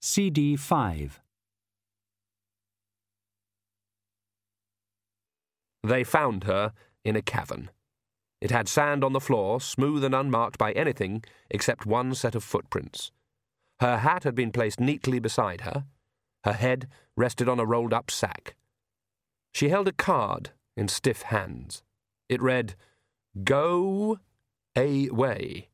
CD 5. They found her in a cavern. It had sand on the floor, smooth and unmarked by anything except one set of footprints. Her hat had been placed neatly beside her. Her head rested on a rolled up sack. She held a card in stiff hands. It read, Go away.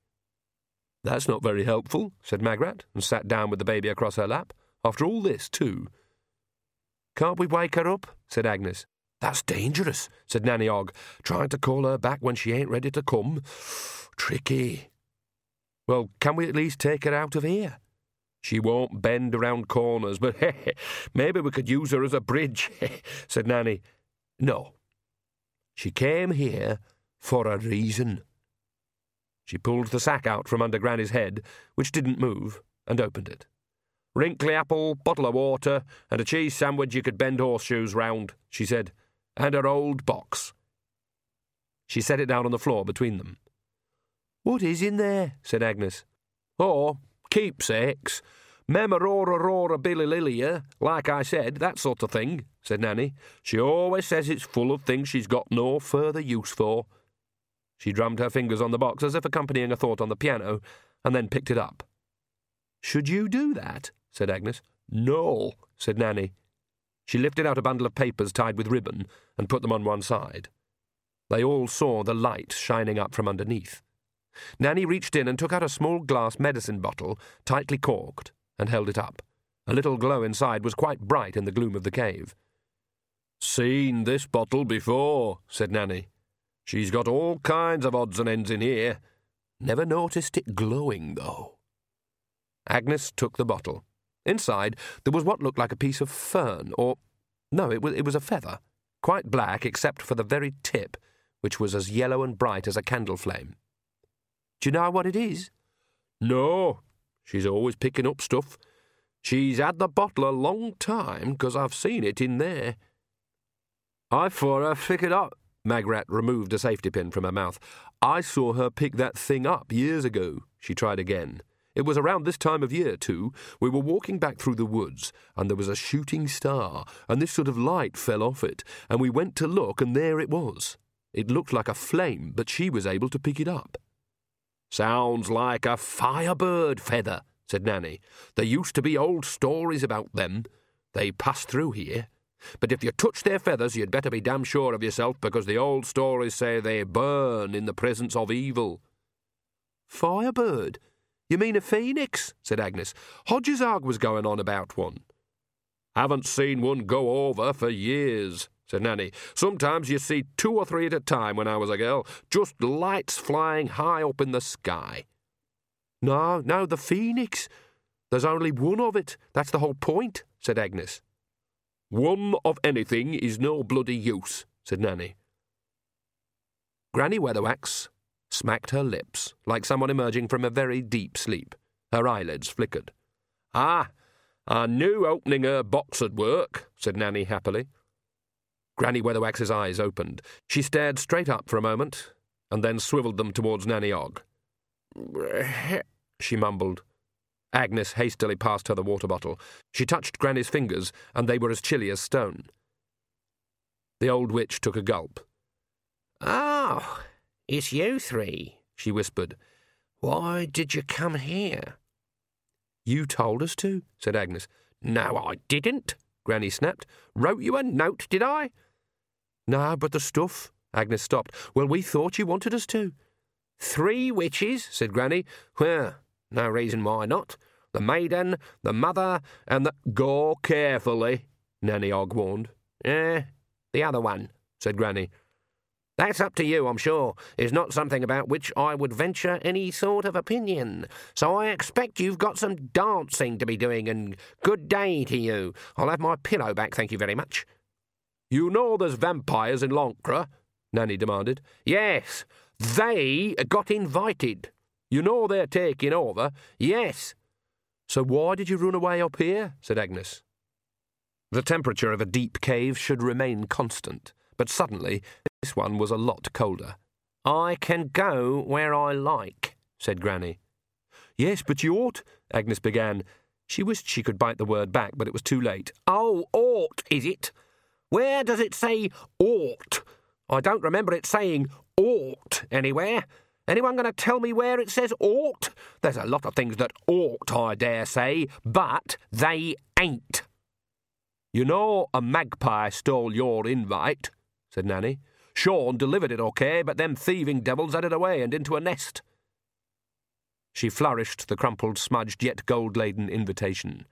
That's not very helpful, said Magrat, and sat down with the baby across her lap. After all this, too. Can't we wake her up? said Agnes. That's dangerous, said Nanny Ogg, trying to call her back when she ain't ready to come. Tricky. Well, can we at least take her out of here? She won't bend around corners, but maybe we could use her as a bridge, said Nanny. No. She came here for a reason. She pulled the sack out from under Granny's head, which didn't move, and opened it. Wrinkly apple, bottle of water, and a cheese sandwich you could bend horseshoes round, she said, and her old box. She set it down on the floor between them. What is in there? said Agnes. Oh, keepsakes. Memorora rora billy like I said, that sort of thing, said Nanny. She always says it's full of things she's got no further use for. She drummed her fingers on the box as if accompanying a thought on the piano, and then picked it up. Should you do that? said Agnes. No, said Nanny. She lifted out a bundle of papers tied with ribbon and put them on one side. They all saw the light shining up from underneath. Nanny reached in and took out a small glass medicine bottle, tightly corked, and held it up. A little glow inside was quite bright in the gloom of the cave. Seen this bottle before, said Nanny. She's got all kinds of odds and ends in here. Never noticed it glowing, though. Agnes took the bottle. Inside, there was what looked like a piece of fern, or. No, it was, it was a feather, quite black except for the very tip, which was as yellow and bright as a candle flame. Do you know what it is? No. She's always picking up stuff. She's had the bottle a long time, because I've seen it in there. I thought I figured up, Magrat removed a safety pin from her mouth. I saw her pick that thing up years ago. She tried again. It was around this time of year, too. We were walking back through the woods, and there was a shooting star, and this sort of light fell off it, and we went to look, and there it was. It looked like a flame, but she was able to pick it up. Sounds like a firebird feather, said Nanny. There used to be old stories about them. They passed through here. But if you touch their feathers, you'd better be damn sure of yourself, because the old stories say they burn in the presence of evil. Firebird? You mean a phoenix? said Agnes. Hodgesaargh was going on about one. Haven't seen one go over for years, said Nanny. Sometimes you see two or three at a time when I was a girl, just lights flying high up in the sky. No, no, the phoenix. There's only one of it. That's the whole point, said Agnes. One of anything is no bloody use, said Nanny. Granny Weatherwax smacked her lips like someone emerging from a very deep sleep. Her eyelids flickered. Ah, I knew opening her box would work, said Nanny happily. Granny Weatherwax's eyes opened. She stared straight up for a moment, and then swivelled them towards Nanny Ogg. she mumbled. Agnes hastily passed her the water bottle. She touched Granny's fingers, and they were as chilly as stone. The old witch took a gulp. Oh, it's you three, she whispered. Why did you come here? You told us to, said Agnes. No, I didn't, Granny snapped. Wrote you a note, did I? No, but the stuff. Agnes stopped. Well, we thought you wanted us to. Three witches, said Granny. Well, no reason why not. The maiden, the mother, and the. Go carefully, Nanny Ogg warned. Eh, the other one, said Granny. That's up to you, I'm sure. Is not something about which I would venture any sort of opinion. So I expect you've got some dancing to be doing, and good day to you. I'll have my pillow back, thank you very much. You know there's vampires in Lancre? Nanny demanded. Yes, they got invited. You know they're taking over. Yes. So why did you run away up here? said Agnes. The temperature of a deep cave should remain constant, but suddenly this one was a lot colder. I can go where I like, said Granny. Yes, but you ought, Agnes began. She wished she could bite the word back, but it was too late. Oh, ought, is it? Where does it say ought? I don't remember it saying ought anywhere. Anyone going to tell me where it says ought? There's a lot of things that ought, I dare say, but they ain't. You know, a magpie stole your invite, said Nanny. Shawn delivered it okay, but them thieving devils had it away and into a nest. She flourished the crumpled, smudged, yet gold laden invitation.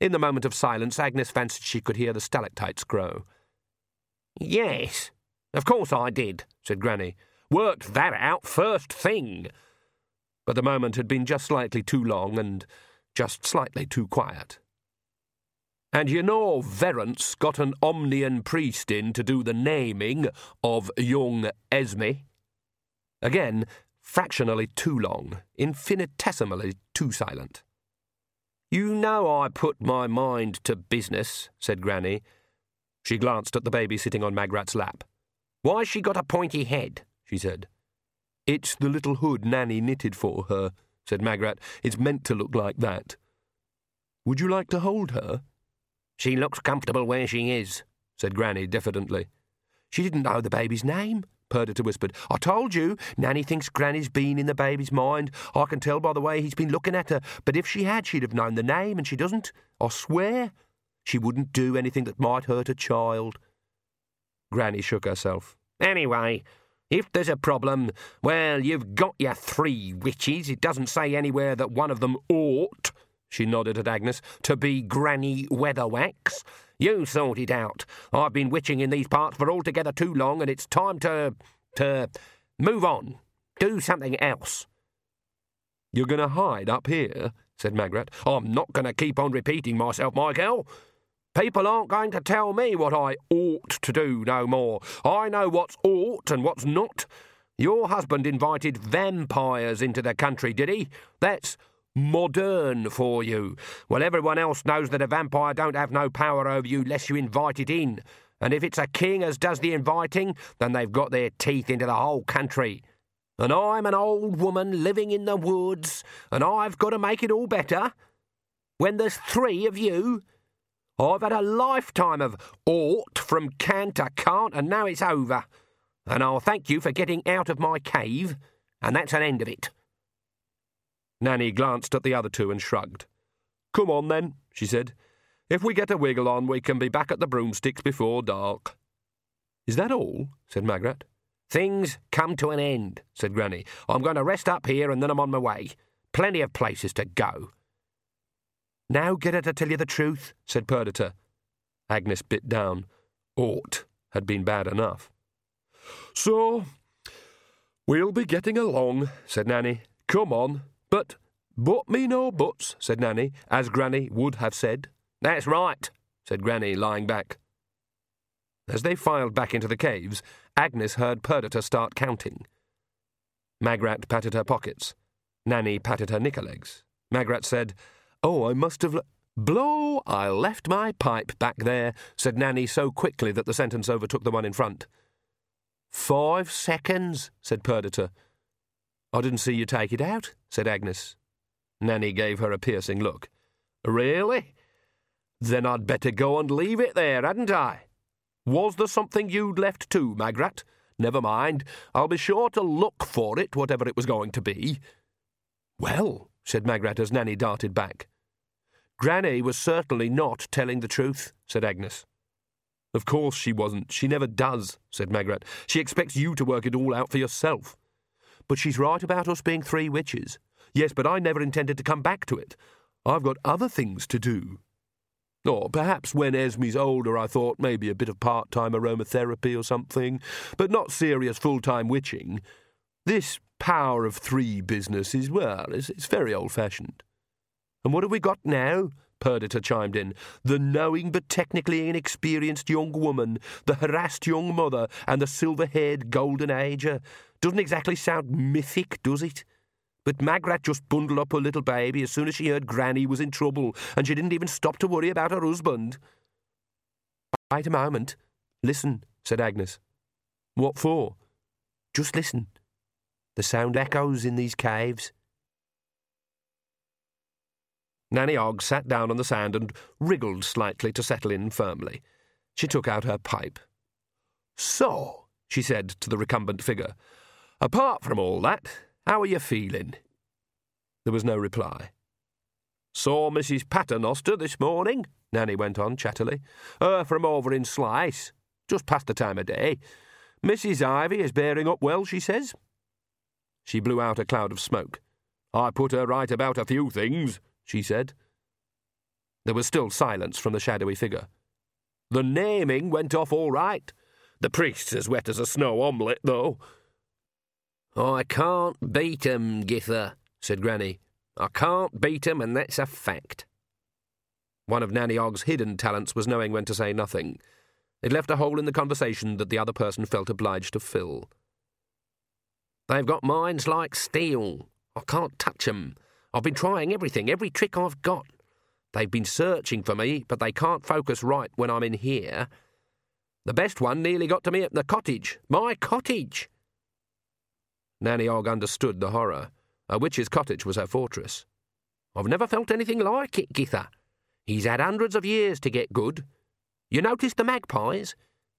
In the moment of silence, Agnes fancied she could hear the stalactites grow. Yes, of course I did, said Granny. Worked that out first thing. But the moment had been just slightly too long and just slightly too quiet. And you know, Verence got an Omnian priest in to do the naming of young Esme. Again, fractionally too long, infinitesimally too silent. You know I put my mind to business, said Granny. She glanced at the baby sitting on Magrat's lap. Why's she got a pointy head? She said. It's the little hood Nanny knitted for her, said Magrat. It's meant to look like that. Would you like to hold her? She looks comfortable where she is, said Granny diffidently. She didn't know the baby's name. Perdita whispered. I told you, Nanny thinks Granny's been in the baby's mind. I can tell by the way he's been looking at her. But if she had, she'd have known the name, and she doesn't. I swear. She wouldn't do anything that might hurt a child. Granny shook herself. Anyway, if there's a problem, well, you've got your three witches. It doesn't say anywhere that one of them ought, she nodded at Agnes, to be Granny Weatherwax. You sort it out. I've been witching in these parts for altogether too long, and it's time to. to. move on. Do something else. You're going to hide up here? said Magrat. I'm not going to keep on repeating myself, Michael. People aren't going to tell me what I ought to do no more. I know what's ought and what's not. Your husband invited vampires into the country, did he? That's modern for you. Well, everyone else knows that a vampire don't have no power over you less you invite it in. And if it's a king as does the inviting, then they've got their teeth into the whole country. And I'm an old woman living in the woods, and I've got to make it all better. When there's three of you, I've had a lifetime of ought from can't to can't, and now it's over. And I'll thank you for getting out of my cave, and that's an end of it. Nanny glanced at the other two and shrugged. Come on, then, she said. If we get a wiggle on, we can be back at the broomsticks before dark. Is that all? said Magrat. Things come to an end, said Granny. I'm going to rest up here and then I'm on my way. Plenty of places to go. Now get her to tell you the truth, said Perdita. Agnes bit down. Ought had been bad enough. So, we'll be getting along, said Nanny. Come on. But, but me no buts, said Nanny, as Granny would have said. That's right, said Granny, lying back. As they filed back into the caves, Agnes heard Perdita start counting. Magrat patted her pockets. Nanny patted her knicker legs. Magrat said, Oh, I must have. Le- Blow, I left my pipe back there, said Nanny so quickly that the sentence overtook the one in front. Five seconds, said Perdita. I didn't see you take it out, said Agnes. Nanny gave her a piercing look. Really? Then I'd better go and leave it there, hadn't I? Was there something you'd left too, Magrat? Never mind. I'll be sure to look for it, whatever it was going to be. Well, said Magrat as Nanny darted back. Granny was certainly not telling the truth, said Agnes. Of course she wasn't. She never does, said Magrat. She expects you to work it all out for yourself. But she's right about us being three witches. Yes, but I never intended to come back to it. I've got other things to do. Or perhaps when Esme's older, I thought maybe a bit of part time aromatherapy or something, but not serious full time witching. This power of three business is, well, it's, it's very old fashioned. And what have we got now? Perdita chimed in. The knowing but technically inexperienced young woman, the harassed young mother, and the silver haired golden ager. Doesn't exactly sound mythic, does it? But Magrat just bundled up her little baby as soon as she heard Granny was in trouble, and she didn't even stop to worry about her husband. Wait a moment. Listen, said Agnes. What for? Just listen. The sound echoes in these caves. Nanny Ogg sat down on the sand and wriggled slightly to settle in firmly. She took out her pipe. So, she said to the recumbent figure, apart from all that, how are you feeling? There was no reply. Saw Mrs. Paternoster this morning, Nanny went on chattily. Her from over in Slice, just past the time of day. Mrs. Ivy is bearing up well, she says. She blew out a cloud of smoke. I put her right about a few things, she said. There was still silence from the shadowy figure. The naming went off all right. The priest's as wet as a snow omelette, though. I can't beat 'em, Gytha, said Granny. I can't beat 'em, and that's a fact. One of Nanny Ogg's hidden talents was knowing when to say nothing. It left a hole in the conversation that the other person felt obliged to fill. They've got minds like steel. I can't touch 'em. I've been trying everything, every trick I've got. They've been searching for me, but they can't focus right when I'm in here. The best one nearly got to me at the cottage. My cottage! Nanny Ogg understood the horror. A witch's cottage was her fortress. I've never felt anything like it, Gytha. He's had hundreds of years to get good. You notice the magpies?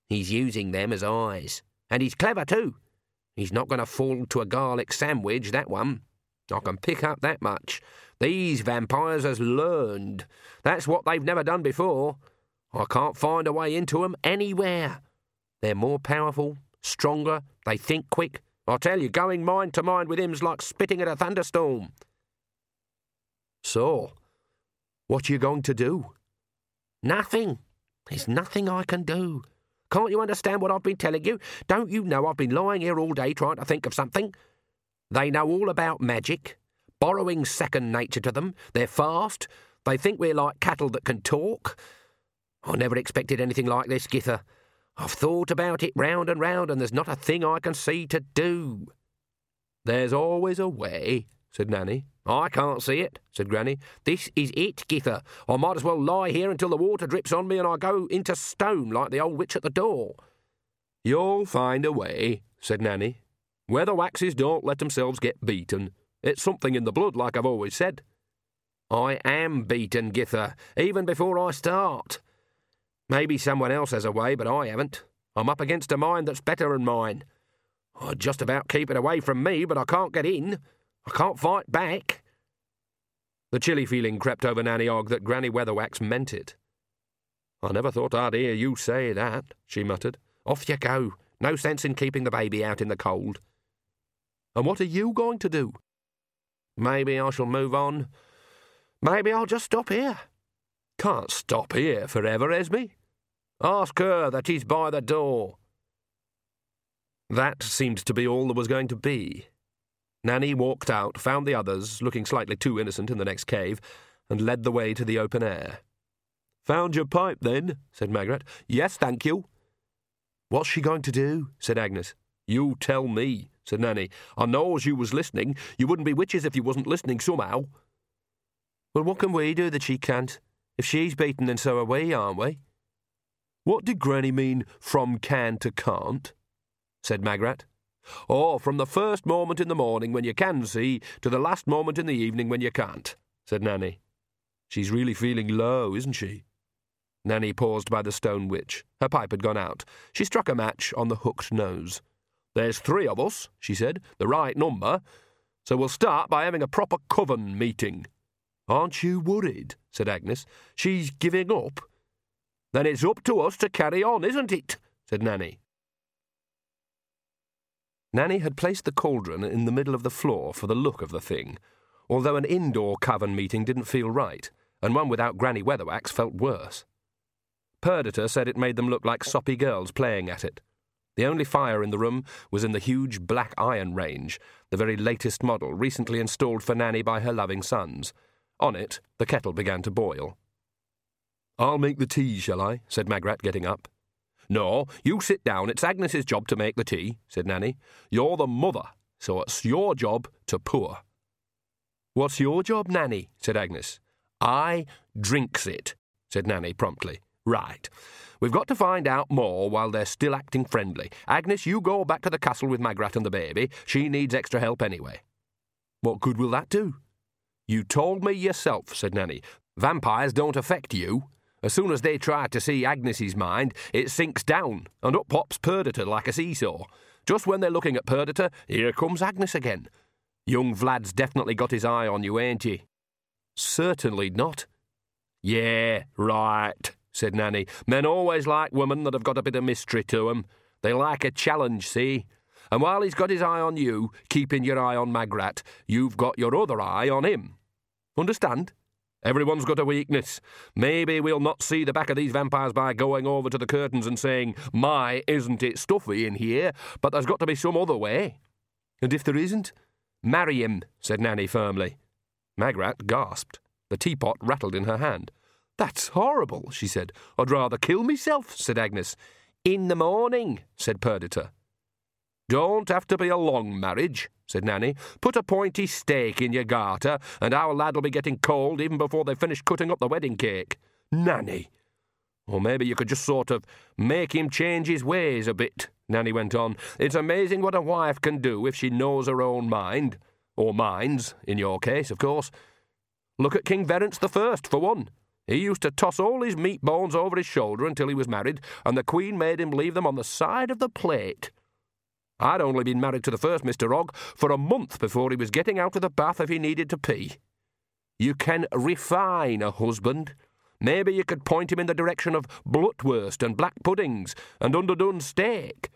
He's using them as eyes. And he's clever, too. He's not going to fall to a garlic sandwich, that one. I can pick up that much. These vampires has learned. That's what they've never done before. I can't find a way into 'em anywhere. They're more powerful, stronger, they think quick. I tell you, going mind to mind with him's like spitting at a thunderstorm. So, what you going to do? Nothing. There's nothing I can do. Can't you understand what I've been telling you? Don't you know I've been lying here all day trying to think of something? They know all about magic. Borrowing second nature to them. They're fast. They think we're like cattle that can talk. I never expected anything like this, Gytha. I've thought about it round and round, and there's not a thing I can see to do. There's always a way, said Nanny. I can't see it, said Granny. This is it, Gytha. I might as well lie here until the water drips on me and I go into stone like the old witch at the door. You'll find a way, said Nanny. Weatherwaxes don't let themselves get beaten. It's something in the blood, like I've always said. I am beaten, Gytha, even before I start. Maybe someone else has a way, but I haven't. I'm up against a mind that's better than mine. I'd just about keep it away from me, but I can't get in. I can't fight back. The chilly feeling crept over Nanny Ogg that Granny Weatherwax meant it. I never thought I'd hear you say that, she muttered. Off you go. No sense in keeping the baby out in the cold. And what are you going to do? Maybe I shall move on. Maybe I'll just stop here. Can't stop here forever, Esme. Ask her that he's by the door. That seemed to be all there was going to be. Nanny walked out, found the others, looking slightly too innocent in the next cave, and led the way to the open air. Found your pipe, then? said Magrat. Yes, thank you. What's she going to do? said Agnes. You tell me, said Nanny. I know as you was listening. You wouldn't be witches if you wasn't listening somehow. Well, what can we do that she can't? If she's beaten, then so are we, aren't we? What did Granny mean from can to can't? said Magrat. Oh, from the first moment in the morning when you can see to the last moment in the evening when you can't, said Nanny. She's really feeling low, isn't she? Nanny paused by the stone witch. Her pipe had gone out. She struck a match on the hooked nose. There's three of us, she said, the right number, so we'll start by having a proper coven meeting. Aren't you worried? said Agnes. She's giving up. Then it's up to us to carry on, isn't it? said Nanny. Nanny had placed the cauldron in the middle of the floor for the look of the thing, although an indoor coven meeting didn't feel right, and one without Granny Weatherwax felt worse. Perdita said it made them look like soppy girls playing at it. The only fire in the room was in the huge black iron range, the very latest model recently installed for Nanny by her loving sons. On it, the kettle began to boil. I'll make the tea, shall I? said Magrat, getting up. No, you sit down. It's Agnes's job to make the tea, said Nanny. You're the mother, so it's your job to pour. What's your job, Nanny? said Agnes. I drinks it, said Nanny promptly. Right. We've got to find out more while they're still acting friendly. Agnes, you go back to the castle with Magrat and the baby. She needs extra help anyway. What good will that do? You told me yourself, said Nanny. Vampires don't affect you. As soon as they try to see Agnes's mind, it sinks down, and up pops Perdita like a seesaw. Just when they're looking at Perdita, here comes Agnes again. Young Vlad's definitely got his eye on you, ain't he? Certainly not. Yeah, right, said Nanny. Men always like women that have got a bit of mystery to 'em. They like a challenge, see? And while he's got his eye on you, keeping your eye on Magrat, you've got your other eye on him. Understand? Everyone's got a weakness. Maybe we'll not see the back of these vampires by going over to the curtains and saying, My, isn't it stuffy in here? But there's got to be some other way. And if there isn't, marry him, said Nanny firmly. Magrat gasped. The teapot rattled in her hand. That's horrible, she said. I'd rather kill myself, said Agnes. In the morning, said Perdita. Don't have to be a long marriage, said Nanny. Put a pointy stake in your garter, and our lad'll be getting cold even before they finish cutting up the wedding cake. Nanny! Or maybe you could just sort of make him change his ways a bit, Nanny went on. It's amazing what a wife can do if she knows her own mind. Or minds, in your case, of course. Look at King Verence the First, for one. He used to toss all his meat bones over his shoulder until he was married, and the Queen made him leave them on the side of the plate. I'd only been married to the first Mr. Ogg for a month before he was getting out of the bath if he needed to pee. You can refine a husband. Maybe you could point him in the direction of blutwurst and black puddings and underdone steak.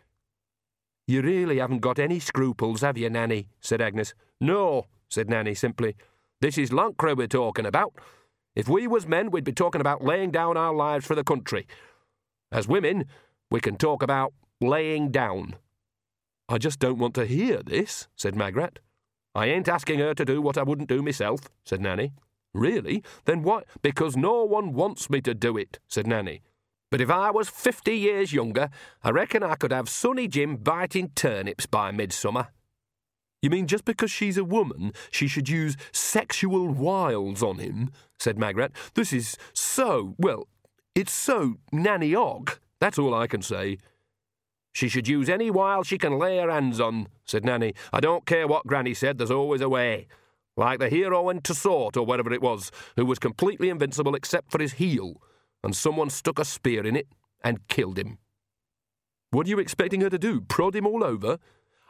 You really haven't got any scruples, have you, Nanny? said Agnes. No, said Nanny simply. This is Lancre we're talking about. If we was men, we'd be talking about laying down our lives for the country. As women, we can talk about laying down. I just don't want to hear this, said Magrat. I ain't asking her to do what I wouldn't do myself, said Nanny. Really? Then what? Because no one wants me to do it, said Nanny. But if I was fifty years younger, I reckon I could have Sonny Jim biting turnips by midsummer. You mean just because she's a woman, she should use sexual wiles on him? said Magrat. This is so, well, it's so Nanny Ogg. That's all I can say. She should use any wile she can lay her hands on, said Nanny. I don't care what Granny said, there's always a way. Like the hero in Toussaint, or whatever it was, who was completely invincible except for his heel, and someone stuck a spear in it and killed him. What are you expecting her to do? Prod him all over?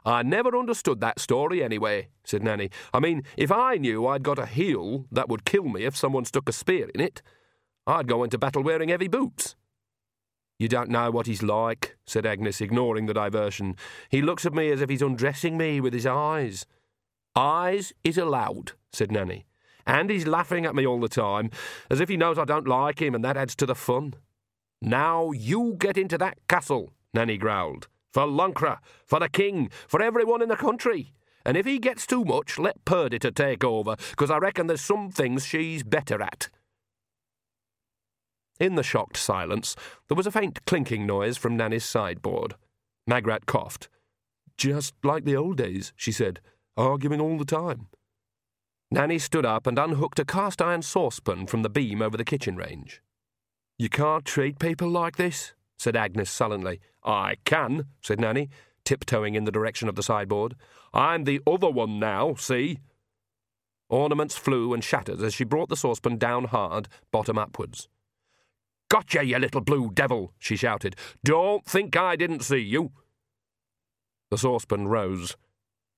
I never understood that story anyway, said Nanny. I mean, if I knew I'd got a heel that would kill me if someone stuck a spear in it, I'd go into battle wearing heavy boots. You don't know what he's like, said Agnes, ignoring the diversion. He looks at me as if he's undressing me with his eyes. Eyes is allowed, said Nanny. And he's laughing at me all the time, as if he knows I don't like him, and that adds to the fun. Now you get into that castle, Nanny growled. For Lancre, for the king, for everyone in the country. And if he gets too much, let Perdita take over, because I reckon there's some things she's better at. In the shocked silence, there was a faint clinking noise from Nanny's sideboard. Magrat coughed. Just like the old days, she said, arguing all the time. Nanny stood up and unhooked a cast iron saucepan from the beam over the kitchen range. You can't treat people like this, said Agnes sullenly. I can, said Nanny, tiptoeing in the direction of the sideboard. I'm the other one now, see? Ornaments flew and shattered as she brought the saucepan down hard, bottom upwards. Gotcha, you little blue devil, she shouted. Don't think I didn't see you. The saucepan rose.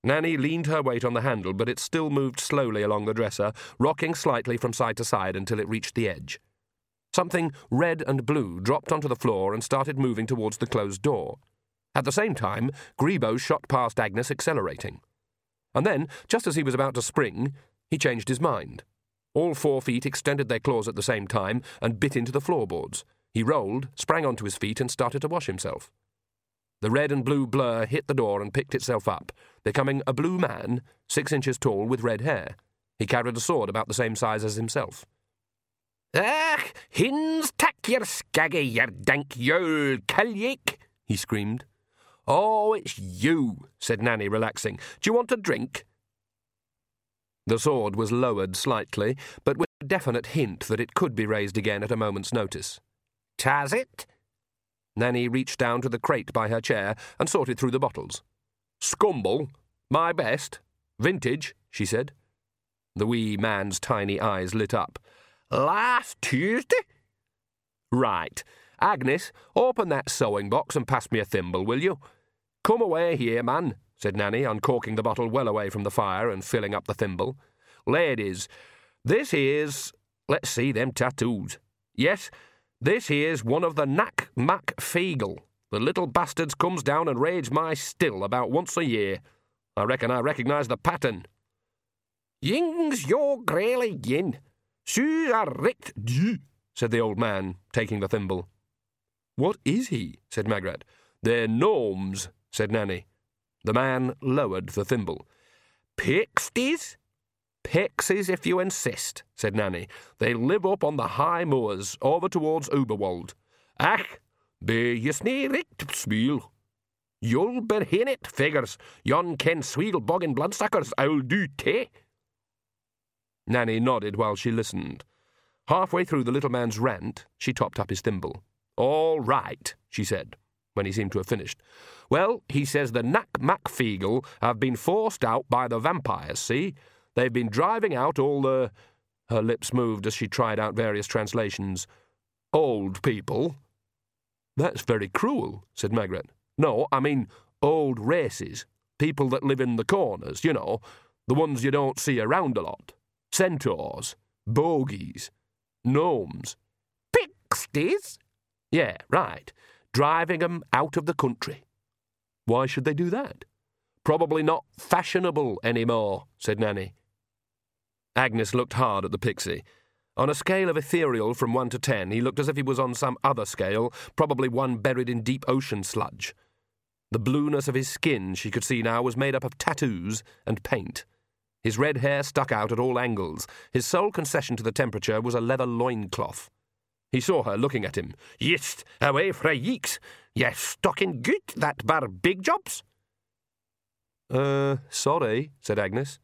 Nanny leaned her weight on the handle, but it still moved slowly along the dresser, rocking slightly from side to side until it reached the edge. Something red and blue dropped onto the floor and started moving towards the closed door. At the same time, Greebo shot past Agnes, accelerating. And then, just as he was about to spring, he changed his mind. All four feet extended their claws at the same time and bit into the floorboards. He rolled, sprang onto his feet, and started to wash himself. The red and blue blur hit the door and picked itself up, becoming a blue man, six inches tall, with red hair. He carried a sword about the same size as himself. Ach, hins tak yer skaggy, yer dank yol kalyik, he screamed. Oh, it's you, said Nanny, relaxing. Do you want a drink? The sword was lowered slightly, but with a definite hint that it could be raised again at a moment's notice. Tas it? Nanny reached down to the crate by her chair and sorted through the bottles. Scumble, my best, vintage, she said. The wee man's tiny eyes lit up. Last Tuesday? Right. Agnes, open that sewing box and pass me a thimble, will you? Come away here, man, said Nanny, uncorking the bottle well away from the fire and filling up the thimble. Ladies, this here's. Let's see them tattoos. Yes, this here's one of the Nac Mac Feegle. The little bastards comes down and raids my still about once a year. I reckon I recognise the pattern. Yings your grayly yin. Shoes are richt du, said the old man, taking the thimble. What is he? said Magrat. They're gnomes, said Nanny. The man lowered the thimble. Pixies? Pixies, if you insist, said Nanny. They live up on the high moors, over towards Uberwald. Ach, be je sneericht spiel. You'll berhin it, figures. Yon ken sweedle boggin bloodsuckers, I'll do te. Nanny nodded while she listened. Halfway through the little man's rant, she topped up his thimble. All right, she said, when he seemed to have finished. Well, he says the Nac Mac Feegle have been forced out by the vampires, see? They've been driving out all the. Her lips moved as she tried out various translations. Old people. That's very cruel, said Magrat. No, I mean old races. People that live in the corners, you know, the ones you don't see around a lot. Centaurs, bogies, gnomes. Pixies? Yeah, right. Driving 'em out of the country. Why should they do that? Probably not fashionable any more, said Nanny. Agnes looked hard at the pixie. On a scale of ethereal from one to ten, he looked as if he was on some other scale, probably one buried in deep ocean sludge. The blueness of his skin, she could see now, was made up of tattoos and paint. His red hair stuck out at all angles. His sole concession to the temperature was a leather loincloth. He saw her looking at him. Yist, away fra yeeks. Yes, stocking good, that bar big jobs. Uh, sorry, said Agnes.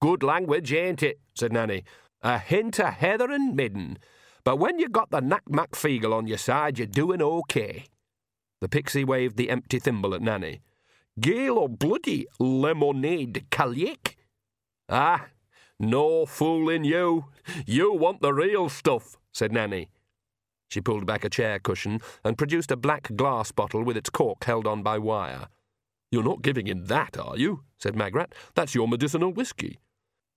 Good language, ain't it? said Nanny. A hint of heather and midden. But when you got the Nac Mac Feegle on your side, you're doing okay. The pixie waved the empty thimble at Nanny. Gale or bloody lemonade calique? Ah, no fooling you. You want the real stuff, said Nanny. She pulled back a chair cushion and produced a black glass bottle with its cork held on by wire. You're not giving him that, are you? said Magrat. That's your medicinal whisky.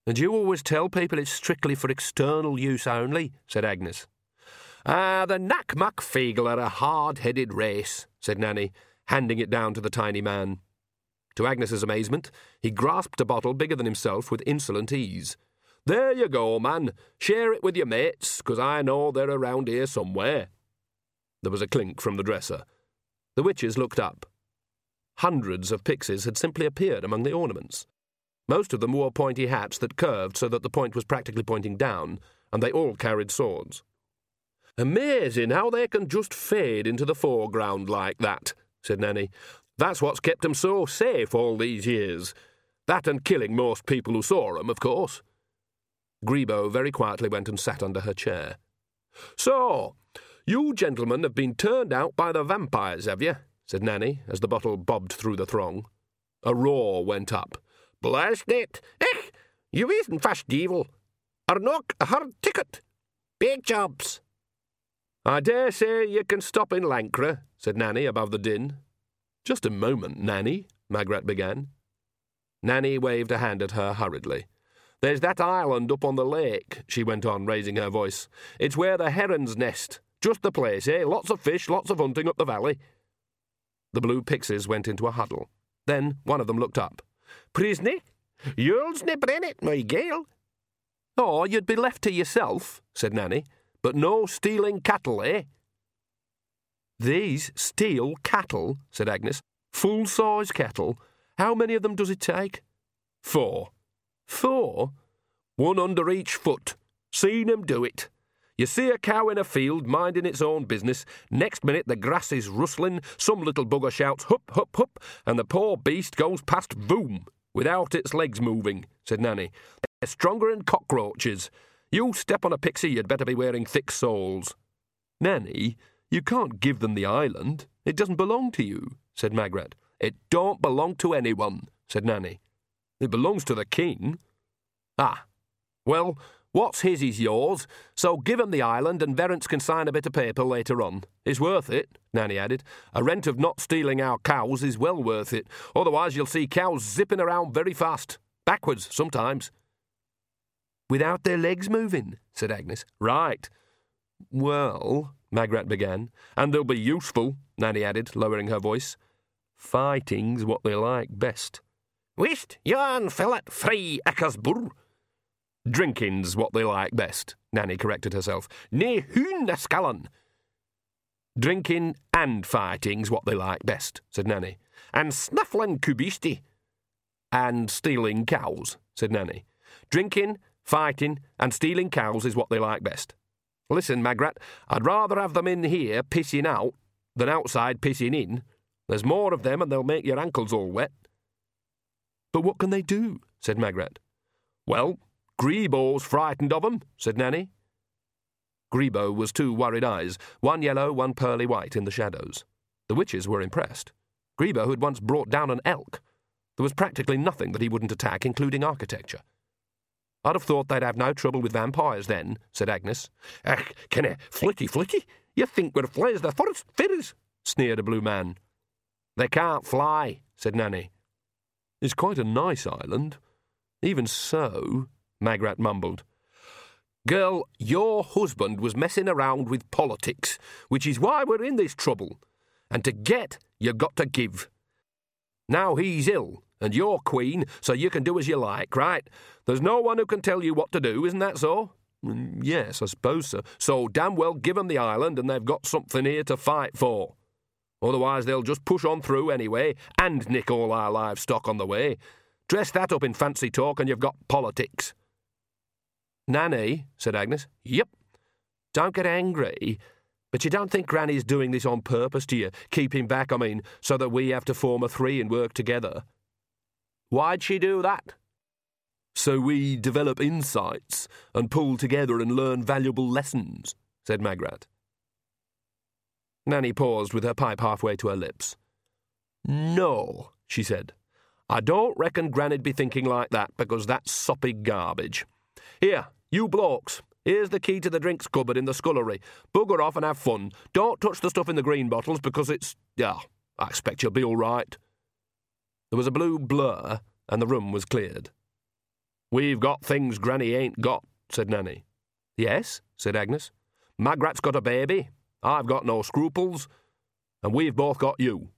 And you always tell people it's strictly for external use only, said Agnes. Ah, the Nac are a hard-headed race, said Nanny, handing it down to the tiny man. To Agnes's amazement, he grasped a bottle bigger than himself with insolent ease. There you go, man. Share it with your mates, 'cause I know they're around here somewhere. There was a clink from the dresser. The witches looked up. Hundreds of pixies had simply appeared among the ornaments. Most of them wore pointy hats that curved so that the point was practically pointing down, and they all carried swords. Amazing how they can just fade into the foreground like that, said Nanny. That's what's kept 'em so safe all these years. That and killing most people who saw 'em, of course. Greebo very quietly went and sat under her chair. So, you gentlemen have been turned out by the vampires, have you? said Nanny, as the bottle bobbed through the throng. A roar went up. Blast it! Ech! You isn't fast evil. Or knock a hard ticket. Big jobs. I dare say you can stop in Lancre, said Nanny above the din. Just a moment, Nanny, Magrat began. Nanny waved a hand at her hurriedly. There's that island up on the lake, she went on, raising her voice. It's where the herons nest. Just the place, eh? Lots of fish, lots of hunting up the valley. The blue pixies went into a huddle. Then one of them looked up. Prisny, you'll snipper in it, my gale. Oh, you'd be left to yourself, said Nanny. But no stealing cattle, eh? These steal cattle, said Agnes. Full size cattle. How many of them does it take? Four. Four? One under each foot. Seen 'em do it. You see a cow in a field minding its own business. Next minute the grass is rustling, some little bugger shouts hup, hup, hup, and the poor beast goes past boom, without its legs moving, said Nanny. They're stronger than cockroaches. You step on a pixie, you'd better be wearing thick soles. Nanny, you can't give them the island. It doesn't belong to you, said Magrat. It don't belong to anyone, said Nanny. It belongs to the king. Ah, Well, what's his is yours, so give him the island and Verence can sign a bit of paper later on. It's worth it, Nanny added. A rent of not stealing our cows is well worth it. Otherwise, you'll see cows zipping around very fast. Backwards, sometimes. Without their legs moving, said Agnes. Right. Well, Magrat began, and they'll be useful, Nanny added, lowering her voice. Fighting's what they like best. Whist, yon fillet free Eckersburg. Drinking's what they like best, Nanny corrected herself. Ne hundeskallen. Drinking and fighting's what they like best, said Nanny. And snuffling kubisti. And stealing cows, said Nanny. Drinking, fighting, and stealing cows is what they like best. Listen, Magrat, I'd rather have them in here pissing out than outside pissing in. There's more of them and they'll make your ankles all wet. But what can they do? said Magrat. Well, Greebo's frightened of 'em, said Nanny. Greebo was two worried eyes, one yellow, one pearly white in the shadows. The witches were impressed. Greebo had once brought down an elk. There was practically nothing that he wouldn't attack, including architecture. I'd have thought they'd have no trouble with vampires then, said Agnes. Ach, kinda flicky, flitty. You think we're flies the forest fairies? sneered a blue man. They can't fly, said Nanny. It's quite a nice island. Even so, Magrat mumbled. Girl, your husband was messing around with politics, which is why we're in this trouble. And to get, you got to give. Now he's ill, and you're queen, so you can do as you like, right? There's no one who can tell you what to do, isn't that so? Mm, yes, I suppose so. So damn well give 'em the island, and they've got something here to fight for. Otherwise, they'll just push on through anyway, and nick all our livestock on the way. Dress that up in fancy talk, and you've got politics. Nanny, said Agnes. Yep. Don't get angry, but you don't think Granny's doing this on purpose do you, keeping back, I mean, so that we have to form a three and work together? Why'd she do that? So we develop insights and pull together and learn valuable lessons, said Magrat. Nanny paused with her pipe halfway to her lips. No, she said. I don't reckon Granny'd be thinking like that, because that's soppy garbage. Here, you blokes, here's the key to the drinks cupboard in the scullery. Bugger off and have fun. Don't touch the stuff in the green bottles, because it's. Yeah, I expect you'll be all right. There was a blue blur, and the room was cleared. We've got things Granny ain't got, said Nanny. Yes, said Agnes. Magrat's got a baby, I've got no scruples, and we've both got you.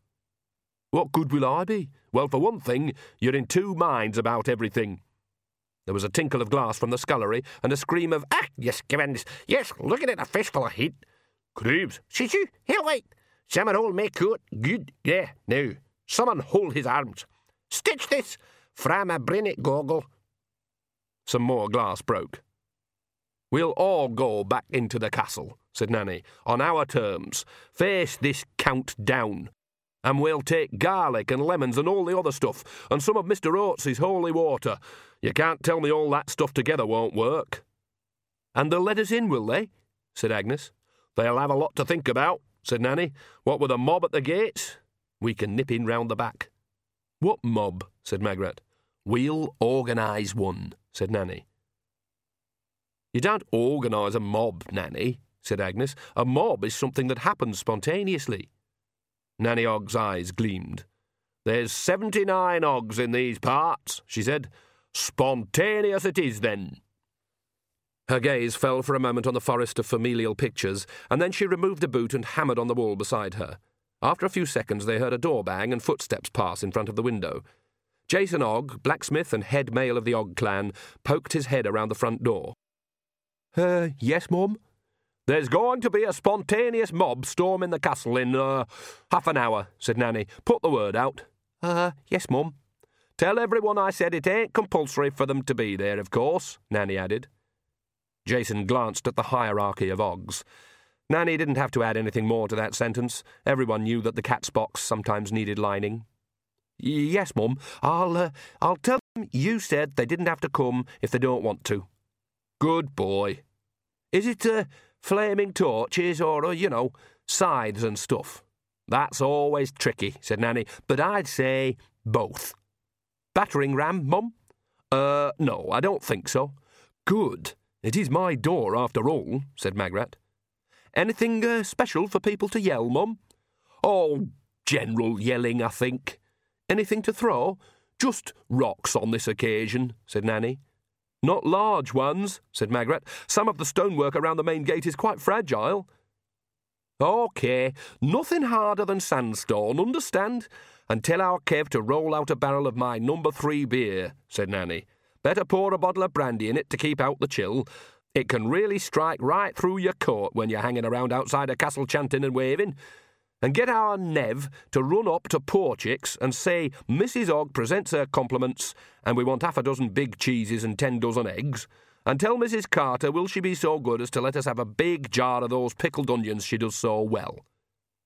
What good will I be? Well, for one thing, you're in two minds about everything. There was a tinkle of glass from the scullery and a scream of, Ah, yes, Gibbons, yes, looking at a fistful of heat. Creeps. Shoo, here, wait. Someone hold me coat. Good. Yeah, now. Someone hold his arms. Stitch this from a brinnet goggle. Some more glass broke. We'll all go back into the castle, said Nanny, on our terms. Face this count down. And we'll take garlic and lemons and all the other stuff, and some of Mr. Oats's holy water. You can't tell me all that stuff together won't work. And they'll let us in, will they? said Agnes. They'll have a lot to think about, said Nanny. What with a mob at the gates? We can nip in round the back. What mob? said Magrat. We'll organise one, said Nanny. You don't organise a mob, Nanny, said Agnes. A mob is something that happens spontaneously. Nanny Ogg's eyes gleamed. There's seventy nine Oggs in these parts, she said. Spontaneous it is, then. Her gaze fell for a moment on the forest of familial pictures, and then she removed a boot and hammered on the wall beside her. After a few seconds, they heard a door bang and footsteps pass in front of the window. Jason Ogg, blacksmith and head male of the Ogg clan, poked his head around the front door. Uh, yes, Mum? There's going to be a spontaneous mob storming the castle in, uh, half an hour, said Nanny. Put the word out. Uh, yes, Mum. Tell everyone I said it ain't compulsory for them to be there, of course, Nanny added. Jason glanced at the hierarchy of Oggs. Nanny didn't have to add anything more to that sentence. Everyone knew that the cat's box sometimes needed lining. Yes, Mum. I'll, uh, I'll tell them you said they didn't have to come if they don't want to. Good boy. Is it, uh, flaming torches or, uh, you know, scythes and stuff? That's always tricky, said Nanny, but I'd say both. Battering ram, Mum? Uh, no, I don't think so. Good. It is my door, after all, said Magrat. Anything uh, special for people to yell, Mum? Oh, general yelling, I think. Anything to throw? Just rocks on this occasion, said Nanny. Not large ones, said Magrat. Some of the stonework around the main gate is quite fragile. OK, nothing harder than sandstone, understand? And tell our Kev to roll out a barrel of my number three beer, said Nanny. Better pour a bottle of brandy in it to keep out the chill. It can really strike right through your coat when you're hanging around outside a castle chanting and waving. And get our Nev to run up to Porchicks and say Mrs. Ogg presents her compliments and we want half a dozen big cheeses and ten dozen eggs. And tell Mrs. Carter will she be so good as to let us have a big jar of those pickled onions she does so well.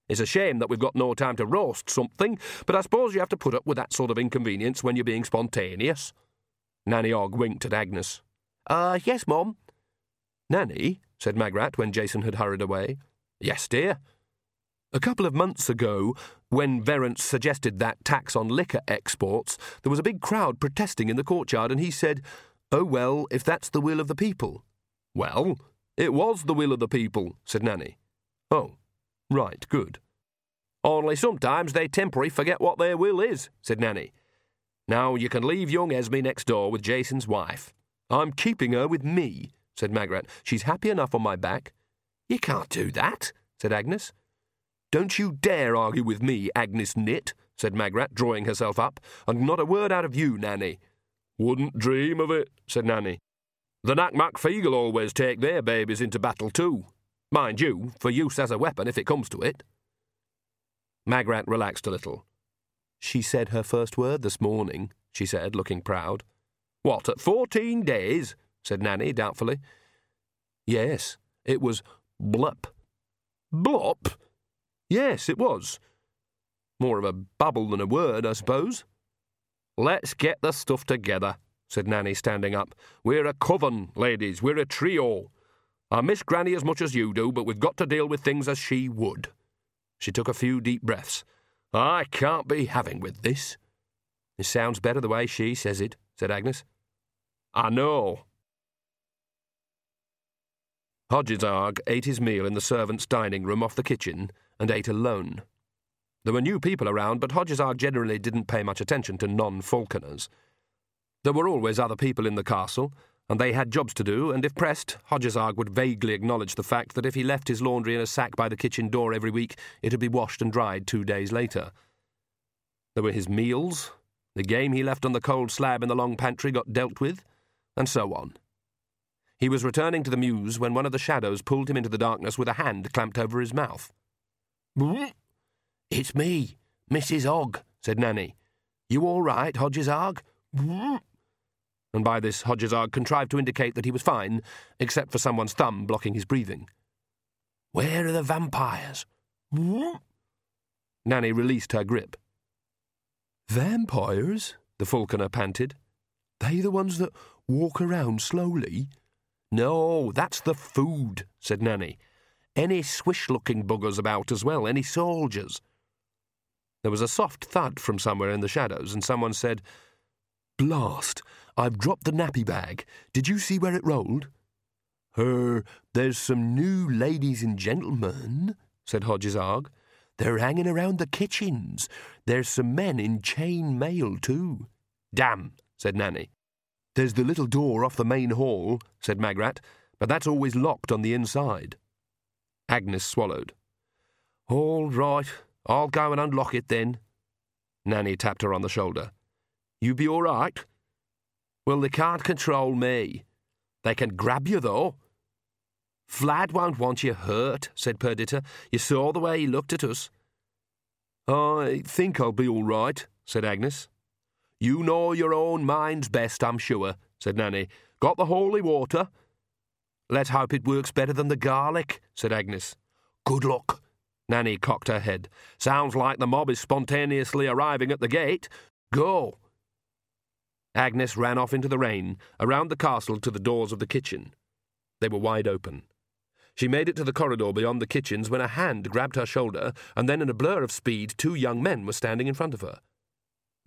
It's a shame that we've got no time to roast something, but I suppose you have to put up with that sort of inconvenience when you're being spontaneous. Nanny Ogg winked at Agnes. Ah, uh, yes, Mum. Nanny, said Magrat when Jason had hurried away. Yes, dear. A couple of months ago, when Verence suggested that tax on liquor exports, there was a big crowd protesting in the courtyard, and he said, Oh, well, if that's the will of the people. Well, it was the will of the people, said Nanny. Oh, right, good. Only sometimes they temporarily forget what their will is, said Nanny. Now you can leave young Esme next door with Jason's wife. I'm keeping her with me, said Magrat. She's happy enough on my back. You can't do that, said Agnes. Don't you dare argue with me, Agnes Nitt, said Magrat, drawing herself up, and not a word out of you, Nanny. Wouldn't dream of it, said Nanny. The Nac Mac Feegle always take their babies into battle too. Mind you, for use as a weapon if it comes to it. Magrat relaxed a little. She said her first word this morning, she said, looking proud. What, at fourteen days? Said Nanny doubtfully. Yes, it was blup. Blup? Yes, it was. More of a bubble than a word, I suppose. Let's get the stuff together, said Nanny, standing up. We're a coven, ladies. We're a trio. I miss Granny as much as you do, but we've got to deal with things as she would. She took a few deep breaths. I can't be having with this. It sounds better the way she says it, said Agnes. I know. Hodgesaargh ate his meal in the servants' dining room off the kitchen and ate alone. There were new people around, but Hodgesaargh generally didn't pay much attention to non Falconers. There were always other people in the castle, and they had jobs to do, and if pressed, Hodgesaargh would vaguely acknowledge the fact that if he left his laundry in a sack by the kitchen door every week, it'd be washed and dried two days later. There were his meals, the game he left on the cold slab in the long pantry got dealt with, and so on. He was returning to the mews when one of the shadows pulled him into the darkness with a hand clamped over his mouth. It's me, Mrs. Ogg, said Nanny. You all right, Hodgesaargh? And by this, Hodgesaargh contrived to indicate that he was fine, except for someone's thumb blocking his breathing. Where are the vampires? Nanny released her grip. Vampires? the falconer panted. They the ones that walk around slowly? No, that's the food, said Nanny. Any swish looking buggers about as well, any soldiers. There was a soft thud from somewhere in the shadows, and someone said, Blast! I've dropped the nappy bag. Did you see where it rolled? Her, there's some new ladies and gentlemen, said Hodgesaargh. They're hanging around the kitchens. There's some men in chain mail, too. Damn, said Nanny. There's the little door off the main hall, said Magrat, but that's always locked on the inside. Agnes swallowed. All right, I'll go and unlock it then. Nanny tapped her on the shoulder. You be all right? Well, they can't control me. They can grab you, though. Vlad won't want you hurt, said Perdita. You saw the way he looked at us. I think I'll be all right, said Agnes. You know your own mind's best, I'm sure, said Nanny. Got the holy water? Let's hope it works better than the garlic, said Agnes. Good luck, Nanny cocked her head. Sounds like the mob is spontaneously arriving at the gate. Go! Agnes ran off into the rain, around the castle to the doors of the kitchen. They were wide open. She made it to the corridor beyond the kitchens when a hand grabbed her shoulder, and then in a blur of speed, two young men were standing in front of her.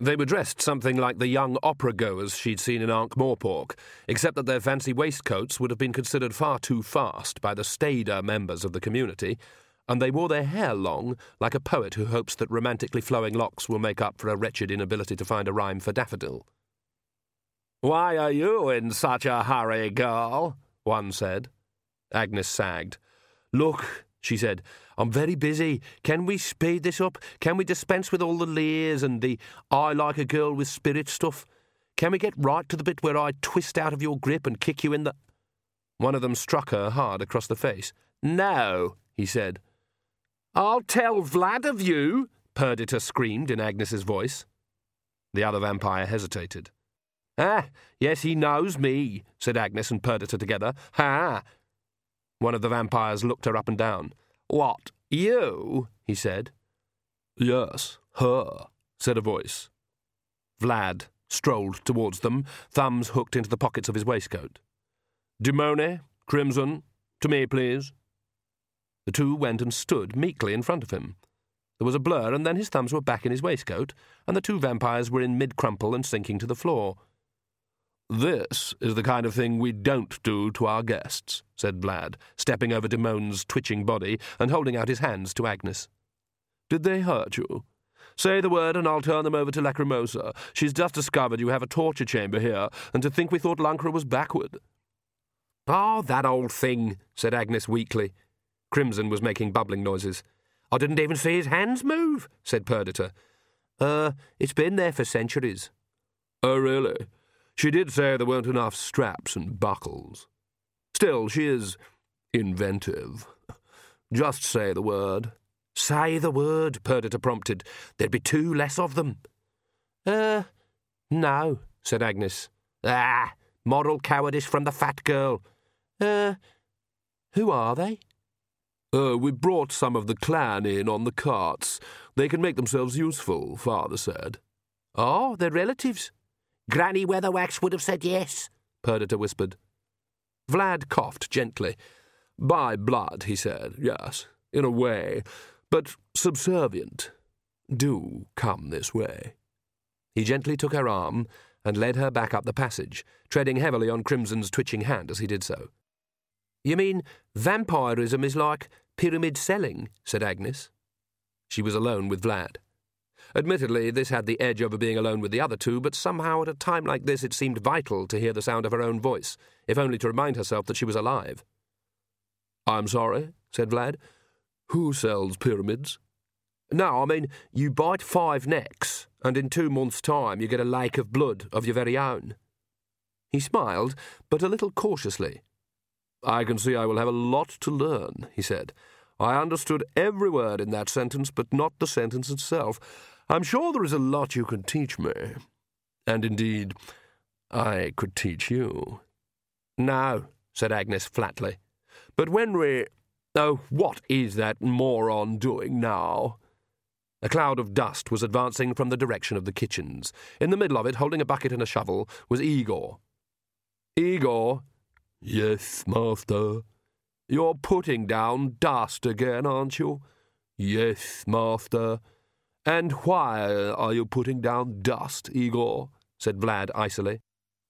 They were dressed something like the young opera goers she'd seen in Ankh Morpork, except that their fancy waistcoats would have been considered far too fast by the staider members of the community, and they wore their hair long, like a poet who hopes that romantically flowing locks will make up for a wretched inability to find a rhyme for daffodil. Why are you in such a hurry, girl? one said. Agnes sagged. Look, she said, I'm very busy. Can we speed this up? Can we dispense with all the leers and the I like a girl with spirit stuff? Can we get right to the bit where I twist out of your grip and kick you in the. One of them struck her hard across the face. No, he said. I'll tell Vlad of you, Perdita screamed in Agnes's voice. The other vampire hesitated. Ah, yes, he knows me, said Agnes and Perdita together. Ha! One of the vampires looked her up and down. What, you? he said. Yes, her, said a voice. Vlad strolled towards them, thumbs hooked into the pockets of his waistcoat. Demone, Crimson, to me, please. The two went and stood meekly in front of him. There was a blur, and then his thumbs were back in his waistcoat, and the two vampires were in mid crumple and sinking to the floor. This is the kind of thing we don't do to our guests, said Vlad, stepping over Demone's twitching body and holding out his hands to Agnes. Did they hurt you? Say the word and I'll turn them over to Lacrimosa. She's just discovered you have a torture chamber here, and to think we thought Lancre was backward. Oh, that old thing, said Agnes weakly. Crimson was making bubbling noises. I didn't even see his hands move, said Perdita. Uh, it's been there for centuries. Oh, really? She did say there weren't enough straps and buckles. Still, she is inventive. Just say the word. Say the word, Perdita prompted. There'd be two less of them. Uh, no, said Agnes. Ah, moral cowardice from the fat girl. Uh, who are they? Uh, we brought some of the clan in on the carts. They can make themselves useful, father said. Oh, they're relatives. Granny Weatherwax would have said yes, Perdita whispered. Vlad coughed gently. By blood, he said, yes, in a way, but subservient. Do come this way. He gently took her arm and led her back up the passage, treading heavily on Crimson's twitching hand as he did so. You mean vampirism is like pyramid selling? said Agnes. She was alone with Vlad. Admittedly, this had the edge over being alone with the other two, but somehow at a time like this it seemed vital to hear the sound of her own voice, if only to remind herself that she was alive. I'm sorry, said Vlad. Who sells pyramids? No, I mean, you bite five necks, and in two months' time you get a lake of blood of your very own. He smiled, but a little cautiously. I can see I will have a lot to learn, he said. I understood every word in that sentence, but not the sentence itself. I'm sure there is a lot you can teach me. And indeed, I could teach you. No, said Agnes flatly. But when we. Oh, what is that moron doing now? A cloud of dust was advancing from the direction of the kitchens. In the middle of it, holding a bucket and a shovel, was Igor. Igor? Yes, master. You're putting down dust again, aren't you? Yes, master. And why are you putting down dust, Igor? said Vlad icily.